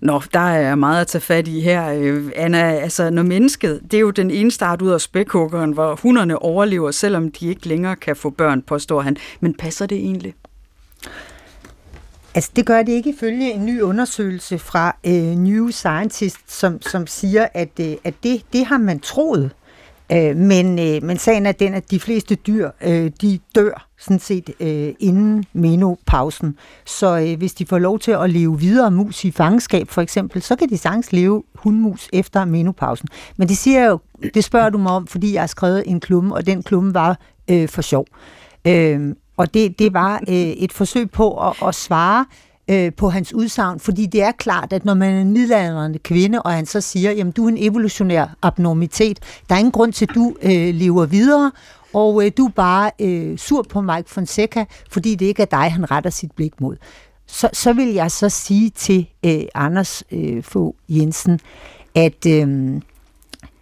Nå, der er meget at tage fat i her, øh, Anna. Altså, når mennesket, det er jo den ene start ud af spækhuggeren, hvor hunderne overlever, selvom de ikke længere kan få børn, påstår han. Men passer det egentlig? Altså, det gør det ikke ifølge en ny undersøgelse fra øh, New Scientist, som, som siger, at, øh, at det, det har man troet. Øh, Øh, men, øh, men sagen er den, at de fleste dyr, øh, de dør sådan set øh, inden menopausen. Så øh, hvis de får lov til at leve videre mus i fangenskab for eksempel, så kan de sagtens leve hundmus efter menopausen. Men det siger jeg jo, det spørger du mig om, fordi jeg har skrevet en klumme, og den klumme var øh, for sjov. Øh, og det, det var øh, et forsøg på at, at svare øh, på hans udsagn, fordi det er klart, at når man er en middelaldrende kvinde, og han så siger, jamen du er en evolutionær abnormitet, der er ingen grund til, at du øh, lever videre, og øh, du er bare øh, sur på Mike Fonseca, fordi det ikke er dig, han retter sit blik mod. Så, så vil jeg så sige til øh, Anders øh, Fogh Jensen, at øh,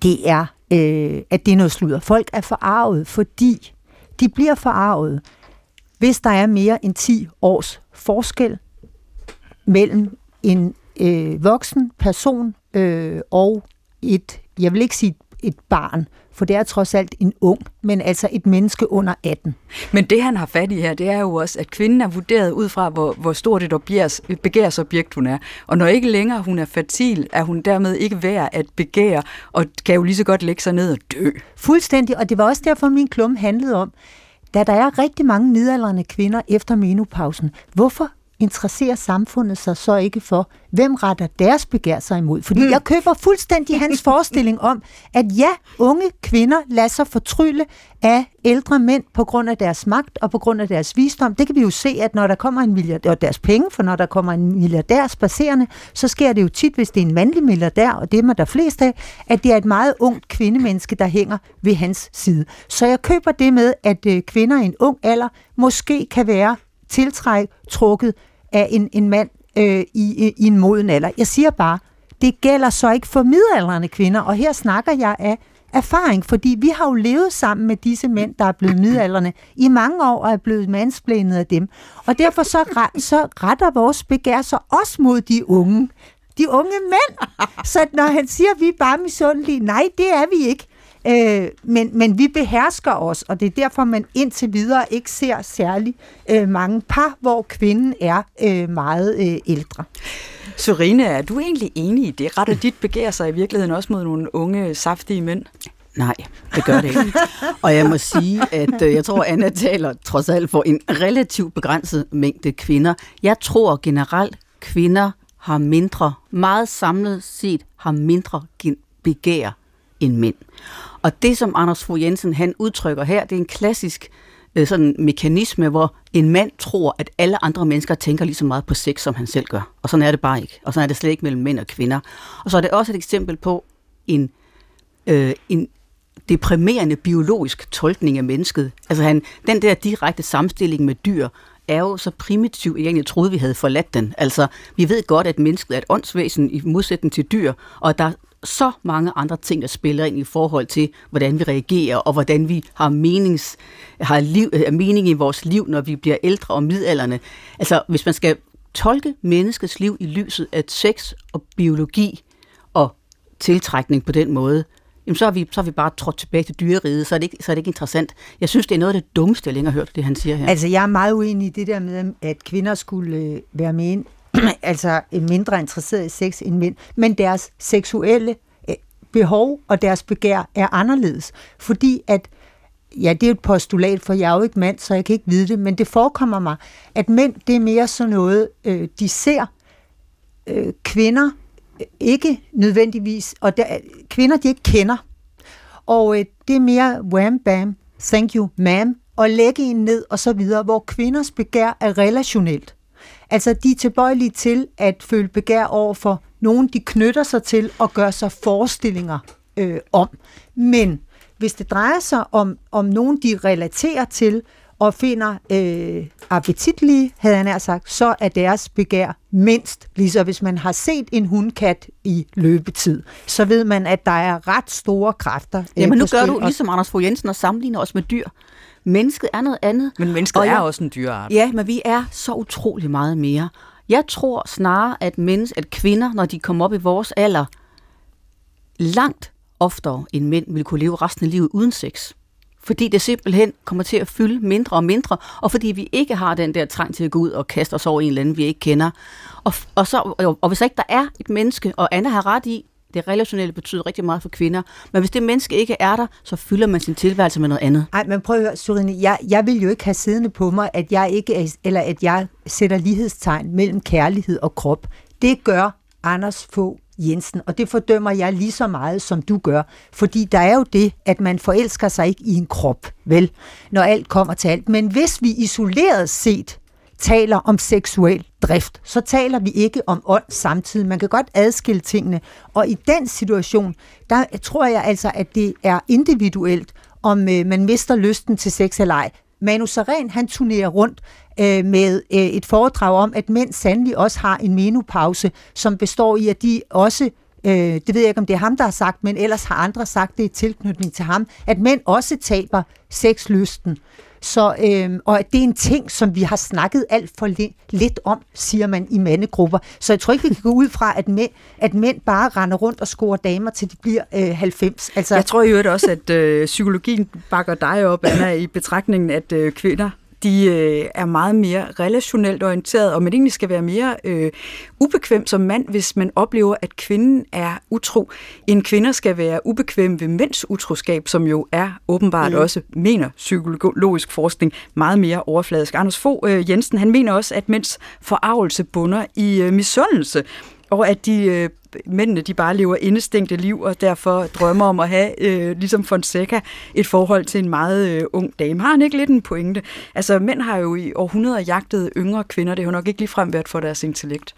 det er øh, at det er noget sludder. Folk er forarvet, fordi de bliver forarvet, hvis der er mere end 10 års forskel mellem en øh, voksen person øh, og et, jeg vil ikke sige et barn, for det er trods alt en ung, men altså et menneske under 18. Men det, han har fat i her, det er jo også, at kvinden er vurderet ud fra, hvor, hvor stort et objers, begærsobjekt hun er. Og når ikke længere hun er fertil, er hun dermed ikke værd at begære, og kan jo lige så godt lægge sig ned og dø. Fuldstændig, og det var også derfor, min klum handlede om, da der er rigtig mange midaldrende kvinder efter menopausen, hvorfor interesserer samfundet sig så ikke for, hvem retter deres begær sig imod? Fordi mm. jeg køber fuldstændig hans [laughs] forestilling om, at ja, unge kvinder lader sig fortrylle af ældre mænd på grund af deres magt og på grund af deres visdom. Det kan vi jo se, at når der kommer en milliardær, og deres penge, for når der kommer en milliardær spacerende, så sker det jo tit, hvis det er en mandlig milliardær, og det er man der flest af, at det er et meget ungt kvindemenneske, der hænger ved hans side. Så jeg køber det med, at øh, kvinder i en ung alder måske kan være tiltræk, trukket af en, en mand øh, i, i en moden alder. Jeg siger bare, det gælder så ikke for midaldrende kvinder, og her snakker jeg af erfaring, fordi vi har jo levet sammen med disse mænd, der er blevet midalderne i mange år og er blevet mansplanet af dem. Og derfor så, så retter vores begær sig også mod de unge. De unge mænd. Så når han siger, at vi er bare misundelige, nej, det er vi ikke. Øh, men, men vi behersker os, og det er derfor, man indtil videre ikke ser særlig øh, mange par, hvor kvinden er øh, meget øh, ældre. Sørine, er du egentlig enig i det? Retter dit begær sig i virkeligheden også mod nogle unge, saftige mænd? Nej, det gør det ikke. Og jeg må sige, at øh, jeg tror, at Anna taler trods alt for en relativt begrænset mængde kvinder. Jeg tror generelt, kvinder har mindre, meget samlet set, har mindre begær end mænd. Og det, som Anders Fogh Jensen han udtrykker her, det er en klassisk øh, sådan mekanisme, hvor en mand tror, at alle andre mennesker tænker lige så meget på sex, som han selv gør. Og sådan er det bare ikke. Og sådan er det slet ikke mellem mænd og kvinder. Og så er det også et eksempel på en, øh, en deprimerende biologisk tolkning af mennesket. Altså han, den der direkte sammenstilling med dyr, er jo så primitiv, at jeg egentlig troede, vi havde forladt den. Altså, vi ved godt, at mennesket er et åndsvæsen i modsætning til dyr, og der så mange andre ting, der spiller ind i forhold til, hvordan vi reagerer, og hvordan vi har, menings, har liv, øh, mening i vores liv, når vi bliver ældre og midalderne. Altså, hvis man skal tolke menneskets liv i lyset af sex og biologi og tiltrækning på den måde, jamen så har vi, så har vi bare trådt tilbage til dyreriget, så er, det ikke, så er det ikke interessant. Jeg synes, det er noget af det dummeste, jeg længere har hørt, det han siger her. Altså, jeg er meget uenig i det der med, at kvinder skulle øh, være med [clears throat] altså mindre interesseret i sex end mænd, men deres seksuelle øh, behov og deres begær er anderledes, fordi at ja, det er et postulat, for jeg er jo ikke mand, så jeg kan ikke vide det, men det forekommer mig, at mænd, det er mere sådan noget, øh, de ser øh, kvinder øh, ikke nødvendigvis, og der, kvinder, de ikke kender. Og øh, det er mere wham bam, thank you ma'am, og lægge en ned og så videre, hvor kvinders begær er relationelt. Altså, de er tilbøjelige til at føle begær over for nogen, de knytter sig til og gør sig forestillinger øh, om. Men hvis det drejer sig om, om nogen, de relaterer til og finder øh, appetitlige, havde han sagt, så er deres begær mindst. Ligesom hvis man har set en hundkat i løbetid, så ved man, at der er ret store kræfter. Øh, Jamen nu gør du ligesom Anders Fogh Jensen og sammenligner os med dyr. Mennesket er noget andet. Men mennesket og er jeg, også en dyreart. Ja, men vi er så utrolig meget mere. Jeg tror snarere, at, menneske, at kvinder, når de kommer op i vores alder, langt oftere end mænd vil kunne leve resten af livet uden sex. Fordi det simpelthen kommer til at fylde mindre og mindre, og fordi vi ikke har den der trang til at gå ud og kaste os over en eller anden, vi ikke kender. Og, og, så, og, og hvis ikke der er et menneske, og Anna har ret i, det relationelle betyder rigtig meget for kvinder, men hvis det menneske ikke er der, så fylder man sin tilværelse med noget andet. Nej, men prøv at høre, Surine, jeg, jeg vil jo ikke have siddende på mig, at jeg ikke er, eller at jeg sætter lighedstegn mellem kærlighed og krop. Det gør Anders få Jensen, og det fordømmer jeg lige så meget, som du gør. Fordi der er jo det, at man forelsker sig ikke i en krop, vel, når alt kommer til alt. Men hvis vi isoleret set taler om seksuel drift, så taler vi ikke om ånd samtidig. Man kan godt adskille tingene. Og i den situation, der tror jeg altså, at det er individuelt, om øh, man mister lysten til sex eller ej. Manu Saren, han turnerer rundt øh, med øh, et foredrag om, at mænd sandelig også har en menopause, som består i, at de også øh, det ved jeg ikke, om det er ham, der har sagt, men ellers har andre sagt det i tilknytning til ham, at mænd også taber sexlysten. Så, øh, og det er en ting, som vi har snakket alt for lidt om, siger man i mandegrupper. Så jeg tror ikke, vi kan gå ud fra, at mænd, at mænd bare render rundt og scorer damer, til de bliver øh, 90. Altså, jeg tror i øvrigt også, at øh, psykologien bakker dig op, Anna, i betragtningen, at øh, kvinder de øh, er meget mere relationelt orienteret, og man egentlig skal være mere øh, ubekvem som mand, hvis man oplever, at kvinden er utro. En kvinde skal være ubekvem ved mænds utroskab, som jo er åbenbart mm. også, mener psykologisk forskning, meget mere overfladisk. Anders Fogh øh, Jensen, han mener også, at mænds forarvelse bunder i øh, misundelse og at de øh, mændene de bare lever indestængte liv, og derfor drømmer om at have, øh, ligesom Fonseca, et forhold til en meget øh, ung dame. Har han ikke lidt en pointe? Altså, mænd har jo i århundreder jagtet yngre kvinder. Det har nok ikke ligefrem været for deres intellekt.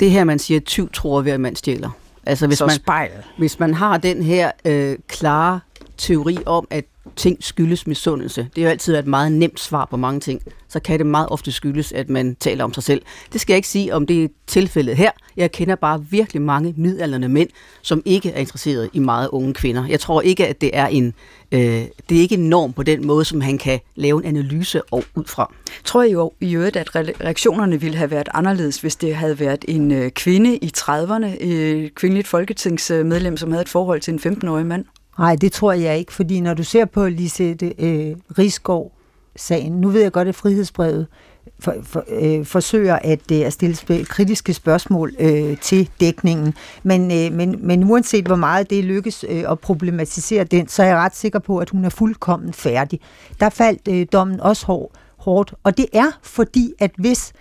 Det her, man siger, tyv tror ved, at man stjæler. Altså, hvis, Så man, spejl. hvis man har den her øh, klare teori om, at ting skyldes misundelse. Det er jo altid et meget nemt svar på mange ting. Så kan det meget ofte skyldes, at man taler om sig selv. Det skal jeg ikke sige, om det er tilfældet her. Jeg kender bare virkelig mange midalderne mænd, som ikke er interesseret i meget unge kvinder. Jeg tror ikke, at det er en, øh, det er ikke en norm på den måde, som han kan lave en analyse og ud fra. Tror jeg jo i øvrigt, at reaktionerne ville have været anderledes, hvis det havde været en øh, kvinde i 30'erne, øh, et kvindeligt folketingsmedlem, som havde et forhold til en 15-årig mand? Nej, det tror jeg ikke, fordi når du ser på Lisette øh, Rigsgaard sagen, nu ved jeg godt, at frihedsbrevet for, for, øh, forsøger at, øh, at stille sp- kritiske spørgsmål øh, til dækningen, men, øh, men, men uanset hvor meget det lykkes øh, at problematisere den, så er jeg ret sikker på, at hun er fuldkommen færdig. Der faldt øh, dommen også hår, hårdt, og det er fordi, at hvis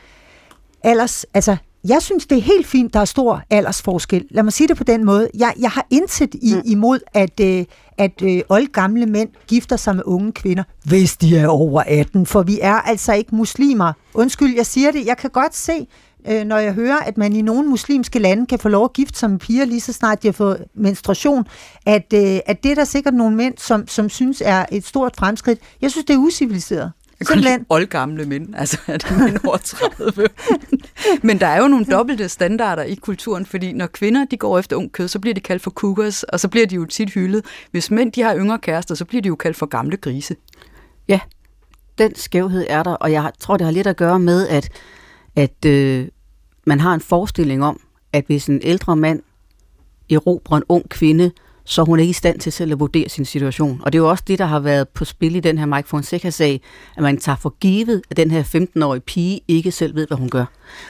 ellers, altså jeg synes, det er helt fint, der er stor aldersforskel. Lad mig sige det på den måde. Jeg, jeg har intet i, mm. imod, at, øh, at øh, oldgamle mænd gifter sig med unge kvinder, hvis de er over 18, for vi er altså ikke muslimer. Undskyld, jeg siger det. Jeg kan godt se, øh, når jeg hører, at man i nogle muslimske lande kan få lov at gifte sig med piger, lige så snart de har fået menstruation, at, øh, at det er der sikkert nogle mænd, som, som synes er et stort fremskridt. Jeg synes, det er usiviliseret. Jeg kunne lide oldgamle mænd, altså er det mænd over 30. [laughs] Men der er jo nogle dobbelte standarder i kulturen, fordi når kvinder de går efter ung kød, så bliver de kaldt for cougars, og så bliver de jo tit hyldet. Hvis mænd de har yngre kærester, så bliver de jo kaldt for gamle grise. Ja, den skævhed er der, og jeg tror, det har lidt at gøre med, at, at øh, man har en forestilling om, at hvis en ældre mand erobrer en ung kvinde, så hun er ikke i stand til selv at vurdere sin situation. Og det er jo også det, der har været på spil i den her Mike Fonseca-sag, at man tager for givet, at den her 15-årige pige ikke selv ved, hvad hun gør.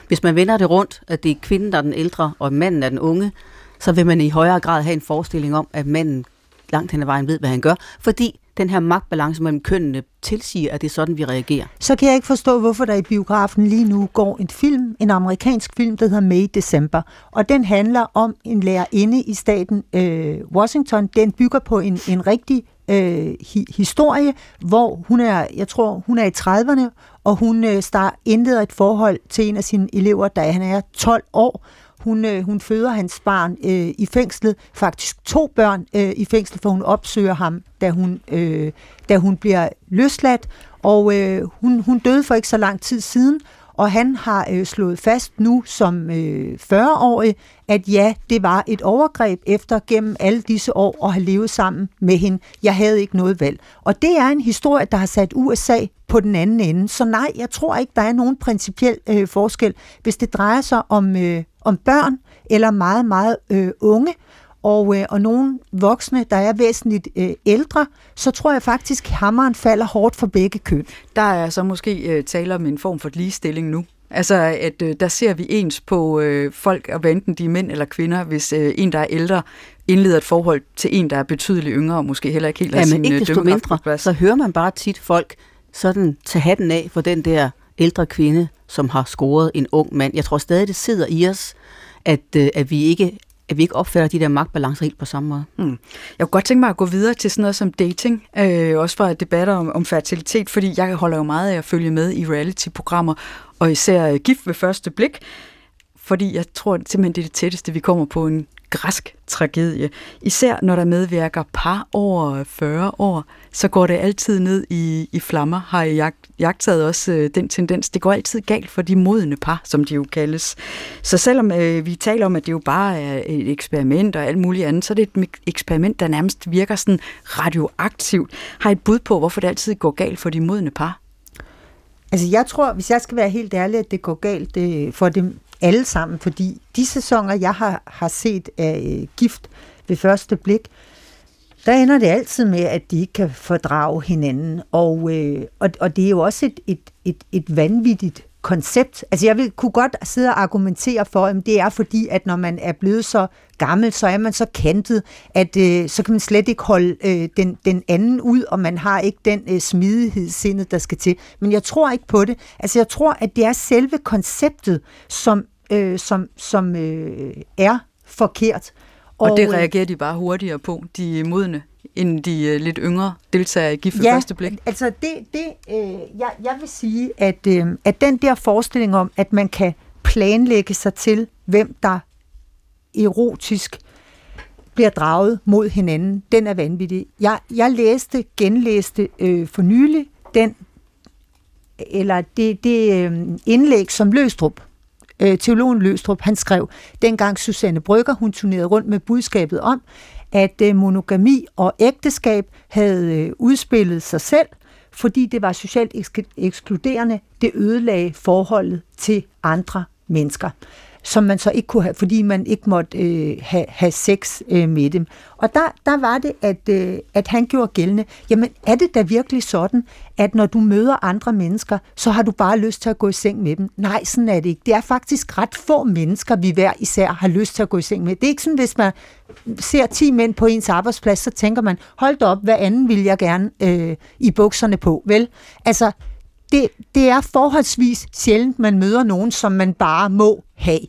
Hvis man vender det rundt, at det er kvinden, der er den ældre, og manden er den unge, så vil man i højere grad have en forestilling om, at manden langt hen ad vejen ved, hvad han gør, fordi den her magtbalance mellem kønnene tilsiger, at det er sådan, vi reagerer. Så kan jeg ikke forstå, hvorfor der i biografen lige nu går en film, en amerikansk film, der hedder May December. Og den handler om en lærerinde i staten øh, Washington. Den bygger på en, en rigtig øh, hi, historie, hvor hun er, jeg tror, hun er i 30'erne, og hun øh, start, indleder et forhold til en af sine elever, da han er 12 år, hun, øh, hun føder hans barn øh, i fængslet, faktisk to børn øh, i fængslet, for hun opsøger ham, da hun, øh, da hun bliver løsladt. Og øh, hun, hun døde for ikke så lang tid siden, og han har øh, slået fast nu som øh, 40-årig, at ja, det var et overgreb efter gennem alle disse år at have levet sammen med hende. Jeg havde ikke noget valg. Og det er en historie, der har sat USA på den anden ende. Så nej, jeg tror ikke, der er nogen principiel øh, forskel, hvis det drejer sig om, øh, om børn eller meget, meget øh, unge, og, øh, og nogle voksne, der er væsentligt øh, ældre, så tror jeg faktisk, at hammeren falder hårdt for begge køn. Der er så måske øh, tale om en form for ligestilling nu. Altså, at øh, der ser vi ens på øh, folk, og enten de er mænd eller kvinder, hvis øh, en, der er ældre, indleder et forhold til en, der er betydeligt yngre, og måske heller ikke helt ja, men sin ikke desto mindre, så hører man bare tit folk sådan tage hatten af for den der ældre kvinde, som har scoret en ung mand. Jeg tror stadig, det sidder i os, at, øh, at vi ikke at vi ikke opfatter de der magtbalancer helt på samme måde. Mm. Jeg kunne godt tænke mig at gå videre til sådan noget som dating, øh, også fra debatter om, om fertilitet, fordi jeg holder jo meget af at følge med i reality-programmer, og især øh, gift ved første blik, fordi jeg tror simpelthen, det er det tætteste, vi kommer på en græsk tragedie. Især når der medvirker par over 40 år, så går det altid ned i, i flammer. Har jeg jagt, jagtet også øh, den tendens. Det går altid galt for de modne par, som de jo kaldes. Så selvom øh, vi taler om, at det jo bare er et eksperiment og alt muligt andet, så er det et eksperiment, der nærmest virker sådan radioaktivt. Har et bud på, hvorfor det altid går galt for de modne par? Altså jeg tror, hvis jeg skal være helt ærlig, at det går galt øh, for dem alle sammen, fordi de sæsoner, jeg har, har set af øh, gift ved første blik, der ender det altid med, at de ikke kan fordrage hinanden. Og, øh, og, og det er jo også et, et, et, et vanvittigt koncept. Altså jeg vil, kunne godt sidde og argumentere for, at det er fordi, at når man er blevet så gammel, så er man så kantet, at øh, så kan man slet ikke holde øh, den, den anden ud, og man har ikke den øh, smidighed der skal til. Men jeg tror ikke på det. Altså jeg tror, at det er selve konceptet, som, øh, som, som øh, er forkert. Og, og det øh, reagerer de bare hurtigere på, de modne, end de uh, lidt yngre deltagere i gift ja, første blik? altså det, det øh, jeg, jeg vil sige, at, øh, at den der forestilling om, at man kan planlægge sig til, hvem der erotisk bliver draget mod hinanden, den er vanvittig. Jeg, jeg læste, genlæste øh, for nylig den, eller det, det øh, indlæg, som Løstrup øh, teologen Løstrup, han skrev, dengang Susanne Brygger, hun turnerede rundt med budskabet om, at øh, monogami og ægteskab havde øh, udspillet sig selv, fordi det var socialt ekskluderende, det ødelagde forholdet til andre mennesker som man så ikke kunne have, fordi man ikke måtte øh, have, have sex øh, med dem. Og der, der var det, at, øh, at han gjorde gældende, jamen er det da virkelig sådan, at når du møder andre mennesker, så har du bare lyst til at gå i seng med dem? Nej, sådan er det ikke. Det er faktisk ret få mennesker, vi hver især har lyst til at gå i seng med. Det er ikke sådan, hvis man ser 10 mænd på ens arbejdsplads, så tænker man, hold da op, hvad anden vil jeg gerne øh, i bukserne på, vel? Altså, det, det er forholdsvis sjældent, man møder nogen, som man bare må have.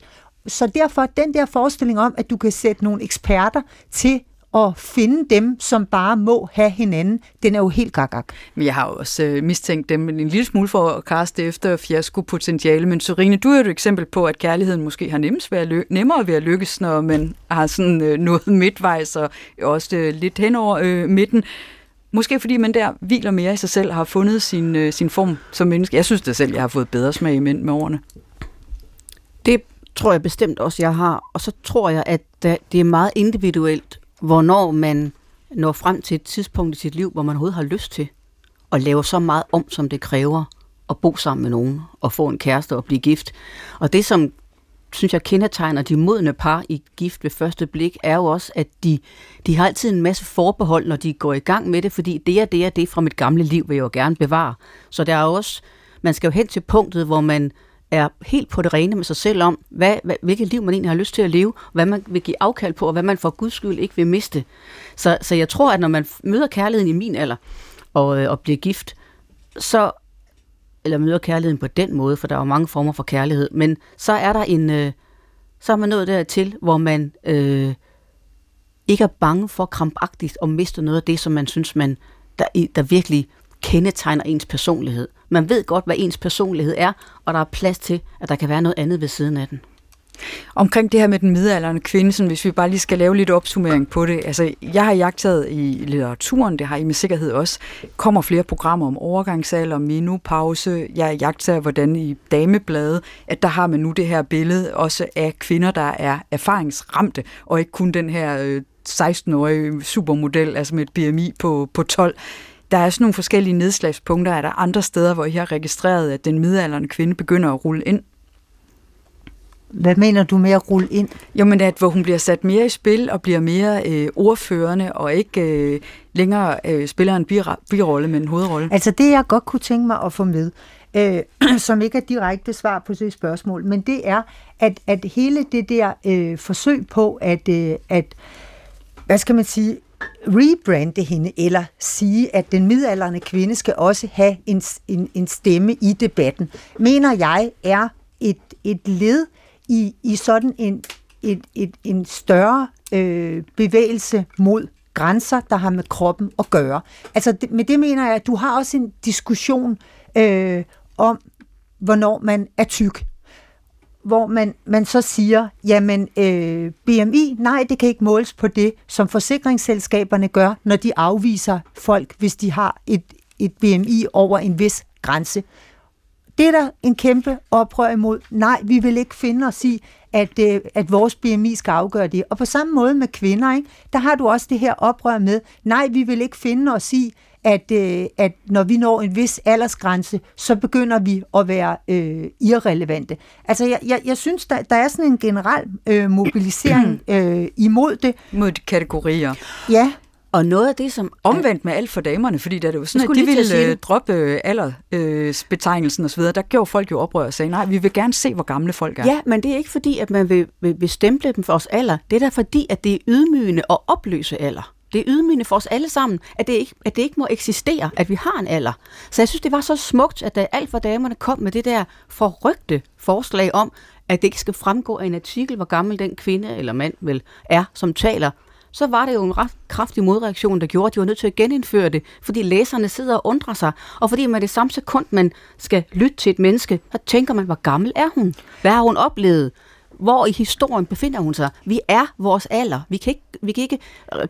Så derfor den der forestilling om, at du kan sætte nogle eksperter til at finde dem, som bare må have hinanden, den er jo helt gagag. Men jeg har jo også øh, mistænkt dem en lille smule for at kaste efter fiasko-potentiale, men Sorine, du er jo et eksempel på, at kærligheden måske har nemmest ved at ly- nemmere ved at lykkes, når man har sådan øh, noget midtvejs og også øh, lidt hen over øh, midten. Måske fordi man der hviler mere i sig selv, har fundet sin, øh, sin form som menneske. Jeg synes det selv, jeg har fået bedre smag i mænd med årene. Det tror jeg bestemt også, jeg har. Og så tror jeg, at det er meget individuelt, hvornår man når frem til et tidspunkt i sit liv, hvor man overhovedet har lyst til at lave så meget om, som det kræver at bo sammen med nogen og få en kæreste og blive gift. Og det, som synes jeg kendetegner de modne par i gift ved første blik, er jo også, at de, de har altid en masse forbehold, når de går i gang med det, fordi det er det er det fra mit gamle liv, vil jeg jo gerne bevare. Så der er også, man skal jo hen til punktet, hvor man er helt på det rene med sig selv om, hvad, hvad, hvilket liv man egentlig har lyst til at leve, hvad man vil give afkald på, og hvad man for guds skyld ikke vil miste. Så, så jeg tror, at når man møder kærligheden i min alder, og, øh, og bliver gift, så eller møder kærligheden på den måde, for der er jo mange former for kærlighed, men så er der en, øh, så er man nået dertil, hvor man øh, ikke er bange for krampagtigt at miste noget af det, som man synes, man, der, der virkelig kendetegner ens personlighed. Man ved godt, hvad ens personlighed er, og der er plads til, at der kan være noget andet ved siden af den. Omkring det her med den midalderne kvinde, sådan, hvis vi bare lige skal lave lidt opsummering på det. Altså, jeg har jagtet i litteraturen, det har I med sikkerhed også, kommer flere programmer om overgangsalder, menopause. Jeg har jagtet, hvordan i damebladet, at der har man nu det her billede også af kvinder, der er erfaringsramte, og ikke kun den her øh, 16-årige supermodel, altså med et BMI på, på 12. Der er sådan nogle forskellige nedslagspunkter. Er der andre steder, hvor I har registreret, at den midalderne kvinde begynder at rulle ind? Hvad mener du med at rulle ind? Jo, men at hvor hun bliver sat mere i spil og bliver mere øh, ordførende og ikke øh, længere øh, spiller en birolle, men en hovedrolle. Altså det, jeg godt kunne tænke mig at få med, øh, [clears throat] som ikke er direkte svar på det spørgsmål, men det er, at, at hele det der øh, forsøg på at, øh, at, hvad skal man sige, rebrande hende, eller sige, at den midalderne kvinde skal også have en, en, en stemme i debatten, mener jeg er et, et led i, i sådan en et, et, en større øh, bevægelse mod grænser, der har med kroppen at gøre. Altså det, med det mener jeg, at du har også en diskussion øh, om, hvornår man er tyk hvor man, man så siger, jamen øh, BMI, nej, det kan ikke måles på det, som forsikringsselskaberne gør, når de afviser folk, hvis de har et, et BMI over en vis grænse. Det er der en kæmpe oprør imod. Nej, vi vil ikke finde os i, at, øh, at vores BMI skal afgøre det. Og på samme måde med kvinder, ikke? der har du også det her oprør med, nej, vi vil ikke finde os i, at, øh, at når vi når en vis aldersgrænse, så begynder vi at være øh, irrelevante. Altså, jeg, jeg, jeg synes, der, der er sådan en generel øh, mobilisering [clears throat] øh, imod det. Mod de kategorier. Ja. Og noget af det, som... Omvendt med alt for damerne, fordi er det jo sådan, at de ville øh, droppe øh, aldersbetegnelsen osv., der gjorde folk jo oprør og sagde, nej, vi vil gerne se, hvor gamle folk er. Ja, men det er ikke fordi, at man vil, vil, vil stemple dem for os alder. Det er da fordi, at det er ydmygende at opløse alder. Det er ydmygende for os alle sammen, at det, ikke, at det ikke må eksistere, at vi har en alder. Så jeg synes, det var så smukt, at da alt for damerne kom med det der forrygte forslag om, at det ikke skal fremgå af en artikel, hvor gammel den kvinde eller mand vel er, som taler, så var det jo en ret kraftig modreaktion, der gjorde, at de var nødt til at genindføre det, fordi læserne sidder og undrer sig, og fordi man det samme sekund, man skal lytte til et menneske, så tænker man, hvor gammel er hun? Hvad har hun oplevet? Hvor i historien befinder hun sig. Vi er vores alder. Vi kan ikke, vi kan ikke,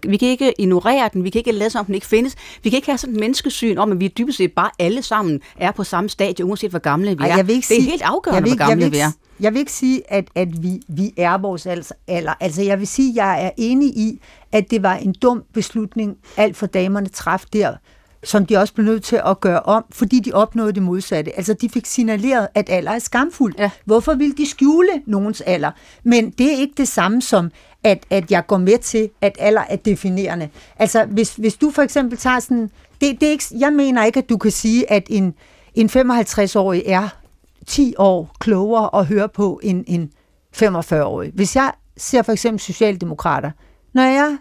vi kan ikke ignorere den. Vi kan ikke lade som om den ikke findes. Vi kan ikke have sådan et menneskesyn om, at vi dybest set bare alle sammen er på samme stadie, uanset hvor gamle vi er. Ej, jeg vil ikke det er sige, helt afgørende, ikke, hvor gamle jeg vil vi er. Jeg vil ikke sige, at, at vi, vi er vores alder. Altså, jeg vil sige, at jeg er enig i, at det var en dum beslutning, alt for damerne traf der, som de også blev nødt til at gøre om, fordi de opnåede det modsatte. Altså, de fik signaleret, at alder er skamfuld. Ja. Hvorfor vil de skjule nogens alder? Men det er ikke det samme som, at, at jeg går med til, at alder er definerende. Altså, hvis, hvis du for eksempel tager sådan... Det, det er ikke, jeg mener ikke, at du kan sige, at en, en 55-årig er 10 år klogere at høre på end en 45-årig. Hvis jeg ser for eksempel Socialdemokrater, når jeg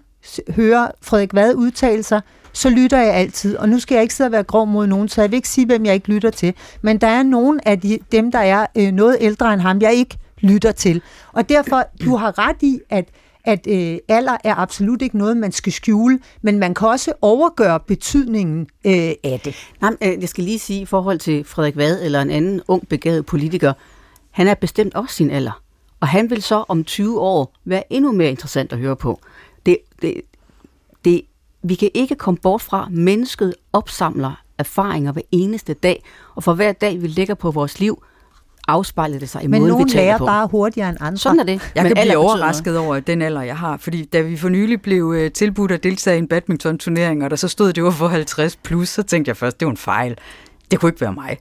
hører Frederik Vad udtale sig, så lytter jeg altid. Og nu skal jeg ikke sidde og være grov mod nogen, så jeg vil ikke sige, hvem jeg ikke lytter til. Men der er nogen af de, dem, der er øh, noget ældre end ham, jeg ikke lytter til. Og derfor, du har ret i, at at øh, alder er absolut ikke noget, man skal skjule, men man kan også overgøre betydningen øh, af det. Nej, øh, jeg skal lige sige i forhold til Frederik Vad eller en anden ung begavet politiker, han er bestemt også sin alder. Og han vil så om 20 år være endnu mere interessant at høre på. Det, det vi kan ikke komme bort fra, at mennesket opsamler erfaringer hver eneste dag, og for hver dag, vi lægger på vores liv, afspejler det sig i Men måden, vi taler på. bare hurtigere end andre. Sådan er det. Jeg Men kan blive overrasket over den alder, jeg har. Fordi da vi for nylig blev uh, tilbudt at deltage i en badminton-turnering, og der så stod, at det var for 50 plus, så tænkte jeg først, det var en fejl. Det kunne ikke være mig.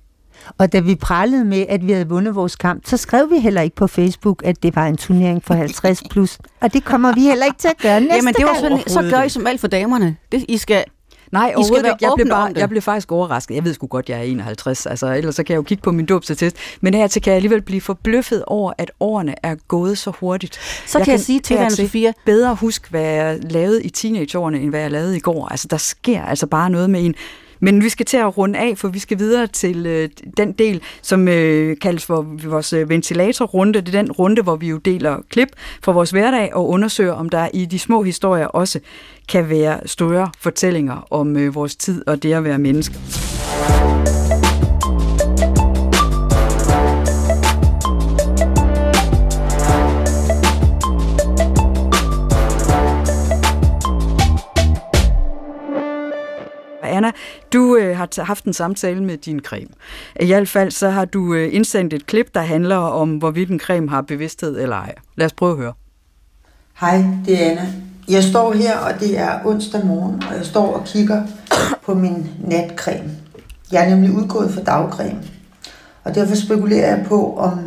Og da vi prallede med, at vi havde vundet vores kamp, så skrev vi heller ikke på Facebook, at det var en turnering for 50 plus. Og det kommer vi heller ikke til at gøre næste Jamen, det var sådan, så gør I som alt for damerne. Det, I skal Nej, overhovedet ikke. Jeg blev, bare, jeg blev faktisk overrasket. Jeg ved sgu godt, jeg er 51, altså, ellers så kan jeg jo kigge på min dåbsattest. Men hertil kan jeg alligevel blive forbløffet over, at årene er gået så hurtigt. Så jeg kan jeg sige til dig, Sofia. Bedre husk, hvad jeg lavede i teenageårene, end hvad jeg lavede i går. Altså, der sker altså bare noget med en men vi skal til at runde af, for vi skal videre til øh, den del, som øh, kaldes for vores øh, ventilatorrunde. Det er den runde, hvor vi jo deler klip fra vores hverdag og undersøger, om der i de små historier også kan være større fortællinger om øh, vores tid og det at være menneske. Anna, du øh, har haft en samtale med din creme. I hvert fald så har du øh, indsendt et klip, der handler om, hvorvidt en creme har bevidsthed eller ej. Lad os prøve at høre. Hej, det er Anna. Jeg står her, og det er onsdag morgen, og jeg står og kigger på min natcreme. Jeg er nemlig udgået for dagcreme. Og derfor spekulerer jeg på, om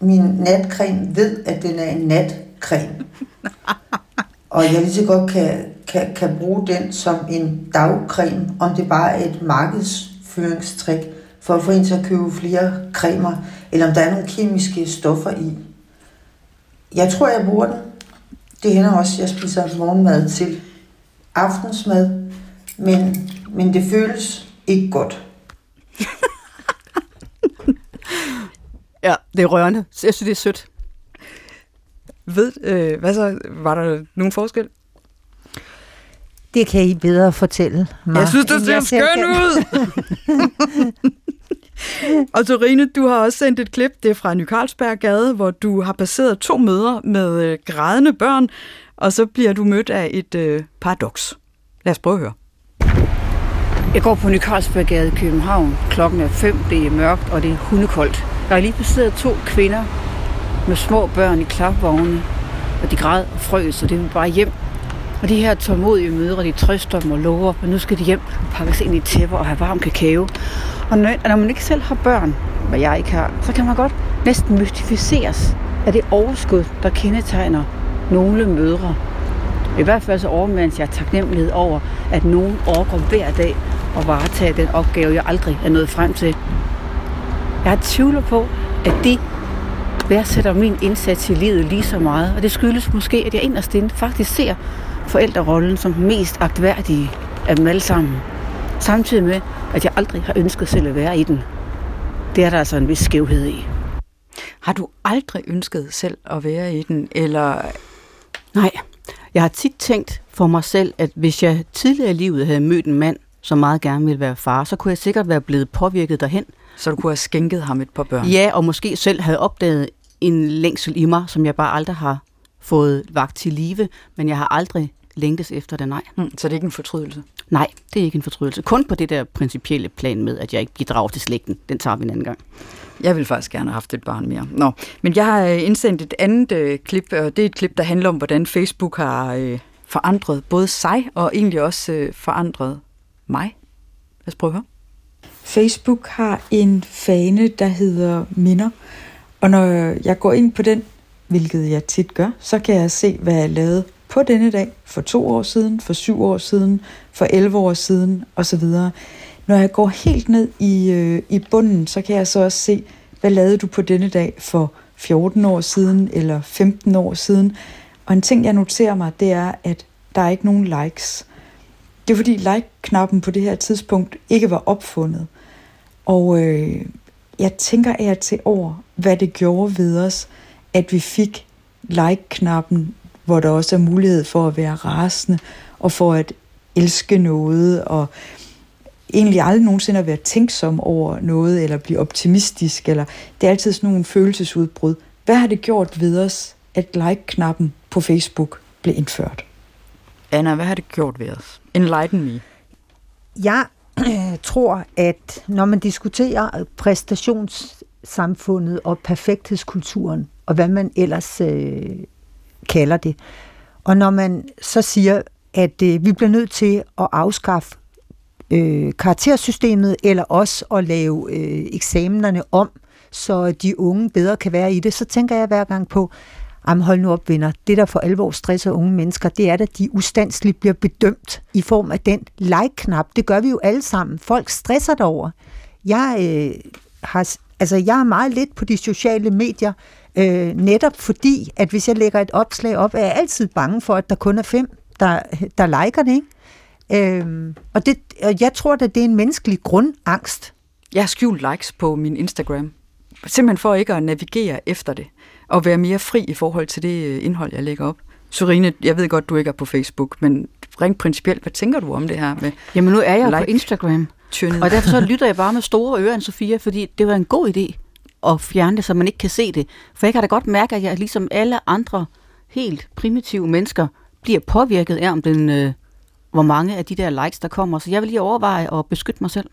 min natcreme ved, at den er en natcreme. [laughs] Og jeg lige så godt kan kan, kan bruge den som en dagcreme, om det bare er et markedsføringstrik for at få en til at købe flere cremer, eller om der er nogle kemiske stoffer i. Jeg tror, jeg bruger den. Det hænder også, at jeg spiser morgenmad til aftensmad, men, men det føles ikke godt. [laughs] ja, det er rørende. Jeg synes, det er sødt. Ved, øh, hvad så? Var der nogen forskel? Det kan I bedre fortælle mig. Jeg synes, du ser skøn ud! [laughs] og Torine, du har også sendt et klip, det er fra Ny Carlsberggade, hvor du har passeret to møder med øh, grædende børn, og så bliver du mødt af et øh, paradoks. Lad os prøve at høre. Jeg går på Ny Carlsberggade i København. Klokken er 5, det er mørkt, og det er hundekoldt. Der er lige passeret to kvinder med små børn i klapvogne, og de græd og frøs, og det var bare hjem. Og de her tålmodige mødre, de trøster dem og lover, men nu skal de hjem og pakkes ind i tæpper og have varm kakao. Og når, man ikke selv har børn, hvad jeg ikke har, så kan man godt næsten mystificeres af det overskud, der kendetegner nogle mødre. I hvert fald så overmands jeg taknemmelighed over, at nogen overgår hver dag og varetage den opgave, jeg aldrig er nået frem til. Jeg tvivler på, at de værdsætter min indsats i livet lige så meget, og det skyldes måske, at jeg inderst inde faktisk ser forældrerollen som den mest agtværdige af dem alle sammen. Samtidig med, at jeg aldrig har ønsket selv at være i den. Det er der altså en vis skævhed i. Har du aldrig ønsket selv at være i den, eller Nej, jeg har tit tænkt for mig selv, at hvis jeg tidligere i livet havde mødt en mand, som meget gerne ville være far, så kunne jeg sikkert være blevet påvirket derhen. så du kunne have skænket ham et par børn? Ja, og måske selv havde opdaget en længsel i mig, som jeg bare aldrig har fået vagt til live, men jeg har aldrig længtes efter det, nej. Mm, så det er ikke en fortrydelse? Nej, det er ikke en fortrydelse. Kun på det der principielle plan med, at jeg ikke bidrager til slægten. Den tager vi en anden gang. Jeg vil faktisk gerne have haft et barn mere. Nå, men jeg har øh, indsendt et andet øh, klip, og det er et klip, der handler om, hvordan Facebook har øh, forandret både sig og egentlig også øh, forandret mig. Lad os prøve at høre. Facebook har en fane, der hedder minder. Og når jeg går ind på den, hvilket jeg tit gør, så kan jeg se, hvad jeg lavede på denne dag for to år siden, for syv år siden, for 11 år siden osv. Når jeg går helt ned i, øh, i bunden, så kan jeg så også se, hvad lavede du på denne dag for 14 år siden eller 15 år siden. Og en ting, jeg noterer mig, det er, at der er ikke nogen likes. Det er fordi like-knappen på det her tidspunkt ikke var opfundet. Og øh, jeg tænker af til over, hvad det gjorde ved os, at vi fik like-knappen, hvor der også er mulighed for at være rasende, og for at elske noget, og egentlig aldrig nogensinde at være tænksom over noget, eller blive optimistisk, eller det er altid sådan nogle følelsesudbrud. Hvad har det gjort ved os, at like-knappen på Facebook blev indført? Anna, hvad har det gjort ved os? Enlighten me. Jeg øh, [clears throat] tror, at når man diskuterer præstationssamfundet og perfekthedskulturen, og hvad man ellers øh, kalder det, og når man så siger, at øh, vi bliver nødt til at afskaffe øh, karaktersystemet, eller også at lave øh, eksamenerne om, så de unge bedre kan være i det, så tænker jeg hver gang på, Jamen hold nu op, venner. Det, der for alvor stresser unge mennesker, det er, at de ustandsligt bliver bedømt i form af den like-knap. Det gør vi jo alle sammen. Folk stresser derover. Jeg, øh, har, altså, jeg er meget lidt på de sociale medier, øh, netop fordi, at hvis jeg lægger et opslag op, er jeg altid bange for, at der kun er fem, der, der liker det. Ikke? Øh, og, det, og jeg tror, at det er en menneskelig grundangst. Jeg har skjult likes på min Instagram. Simpelthen for ikke at navigere efter det. Og være mere fri i forhold til det øh, indhold, jeg lægger op. Sorine, jeg ved godt, du ikke er på Facebook, men rent principielt, hvad tænker du om det her med Jamen nu er jeg Like. på Instagram, tyranniet? og derfor så [laughs] lytter jeg bare med store ører, Sofia, fordi det var en god idé at fjerne det, så man ikke kan se det. For jeg kan da godt mærke, at jeg ligesom alle andre helt primitive mennesker bliver påvirket af, om den, øh, hvor mange af de der likes, der kommer. Så jeg vil lige overveje at beskytte mig selv.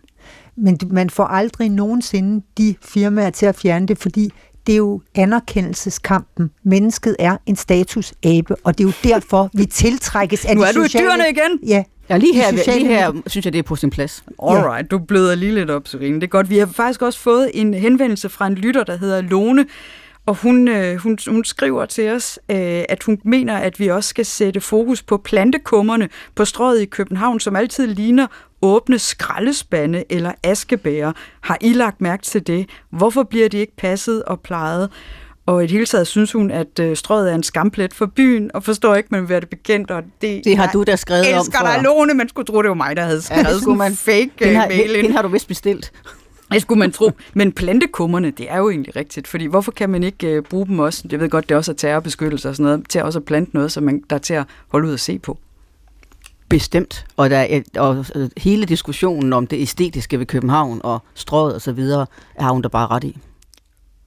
Men man får aldrig nogensinde de firmaer til at fjerne det, fordi det er jo anerkendelseskampen. Mennesket er en statusabe, og det er jo derfor, vi tiltrækkes af Nu de er du i dyrene igen! Ja, Ja, lige her, sociale lige her synes jeg, det er på sin plads. Alright, du bløder lige lidt op, Serine. Det er godt. Vi har faktisk også fået en henvendelse fra en lytter, der hedder Lone, og hun, øh, hun, hun skriver til os, øh, at hun mener, at vi også skal sætte fokus på plantekummerne på strøget i København, som altid ligner åbne skraldespande eller askebæger. Har I lagt mærke til det? Hvorfor bliver de ikke passet og plejet? Og i det hele taget synes hun, at øh, strøget er en skamplet for byen, og forstår ikke, man vil være det bekendt. Og det, Det har du da skrevet om elsker for. dig, Lone. Man skulle tro, det var mig, der havde skrevet ja, skulle man fake Den øh, har, mail ind. den har du vist bestilt. Det skulle man tro. Men plantekummerne, det er jo egentlig rigtigt. Fordi hvorfor kan man ikke øh, bruge dem også, jeg ved godt, det er også er terrorbeskyttelse og sådan noget, til også at plante noget, som man, der er til at holde ud og se på? Bestemt. Og, der er, og øh, hele diskussionen om det æstetiske ved København og strøget og så videre, har hun der bare ret i.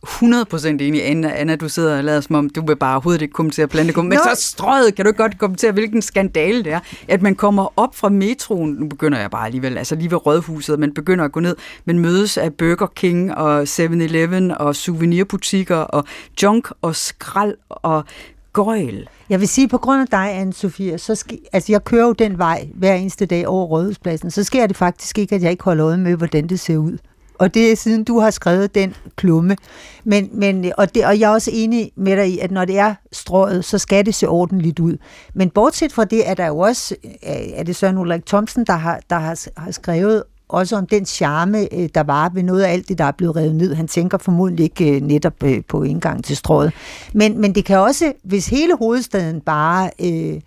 100% enig, Anna. Anna, du sidder og lader som om, du vil bare overhovedet ikke kommentere plantekum. Men så strøget, kan du godt kommentere, hvilken skandale det er, at man kommer op fra metroen, nu begynder jeg bare alligevel, altså lige ved Rådhuset, man begynder at gå ned, men mødes af Burger King og 7-Eleven og souvenirbutikker og junk og skrald og gøjl. Jeg vil sige, på grund af dig, anne Sofia, så sker, altså jeg kører jo den vej hver eneste dag over Rådhuspladsen, så sker det faktisk ikke, at jeg ikke holder øje med, hvordan det ser ud. Og det er siden du har skrevet den klumme. Men, men, og, det, og jeg er også enig med dig i, at når det er strået, så skal det se ordentligt ud. Men bortset fra det, er der jo også, øh, er det Søren Ulrik Thomsen, der har, der har, har skrevet også om den charme, øh, der var ved noget af alt det, der er blevet revet ned. Han tænker formodentlig ikke øh, netop på indgang til strået. Men, men det kan også, hvis hele hovedstaden bare, øh,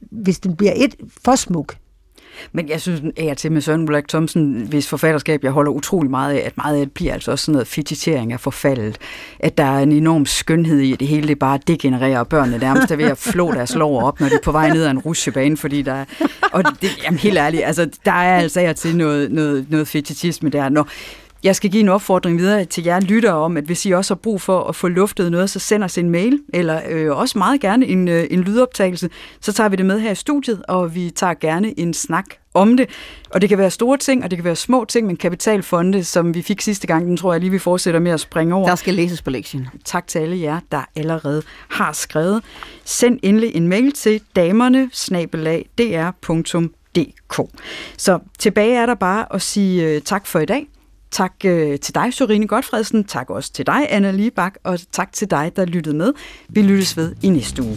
hvis den bliver et for smuk, men jeg synes at til med Søren Ulrik Thomsen, hvis forfatterskab jeg holder utrolig meget af, at meget af det bliver altså også sådan noget fetitering af forfaldet. At der er en enorm skønhed i, at det hele det bare degenererer, og børnene nærmest er ved at flå deres lov op, når de er på vej ned ad en rusjebane, fordi der er, og det, jamen helt ærligt, altså der er altså jeg til noget, noget, noget fetitisme der. Når, jeg skal give en opfordring videre til jer lyttere om, at hvis I også har brug for at få luftet noget, så send os en mail, eller øh, også meget gerne en, øh, en lydoptagelse. Så tager vi det med her i studiet, og vi tager gerne en snak om det. Og det kan være store ting, og det kan være små ting, men kapitalfonde, som vi fik sidste gang, den tror jeg lige, vi fortsætter med at springe over. Der skal læses på lektien. Tak til alle jer, der allerede har skrevet. Send endelig en mail til damerne Så tilbage er der bare at sige øh, tak for i dag. Tak øh, til dig, Sorine Godfredsen. Tak også til dig, Anna Liebach. Og tak til dig, der lyttede med. Vi lyttes ved i næste uge.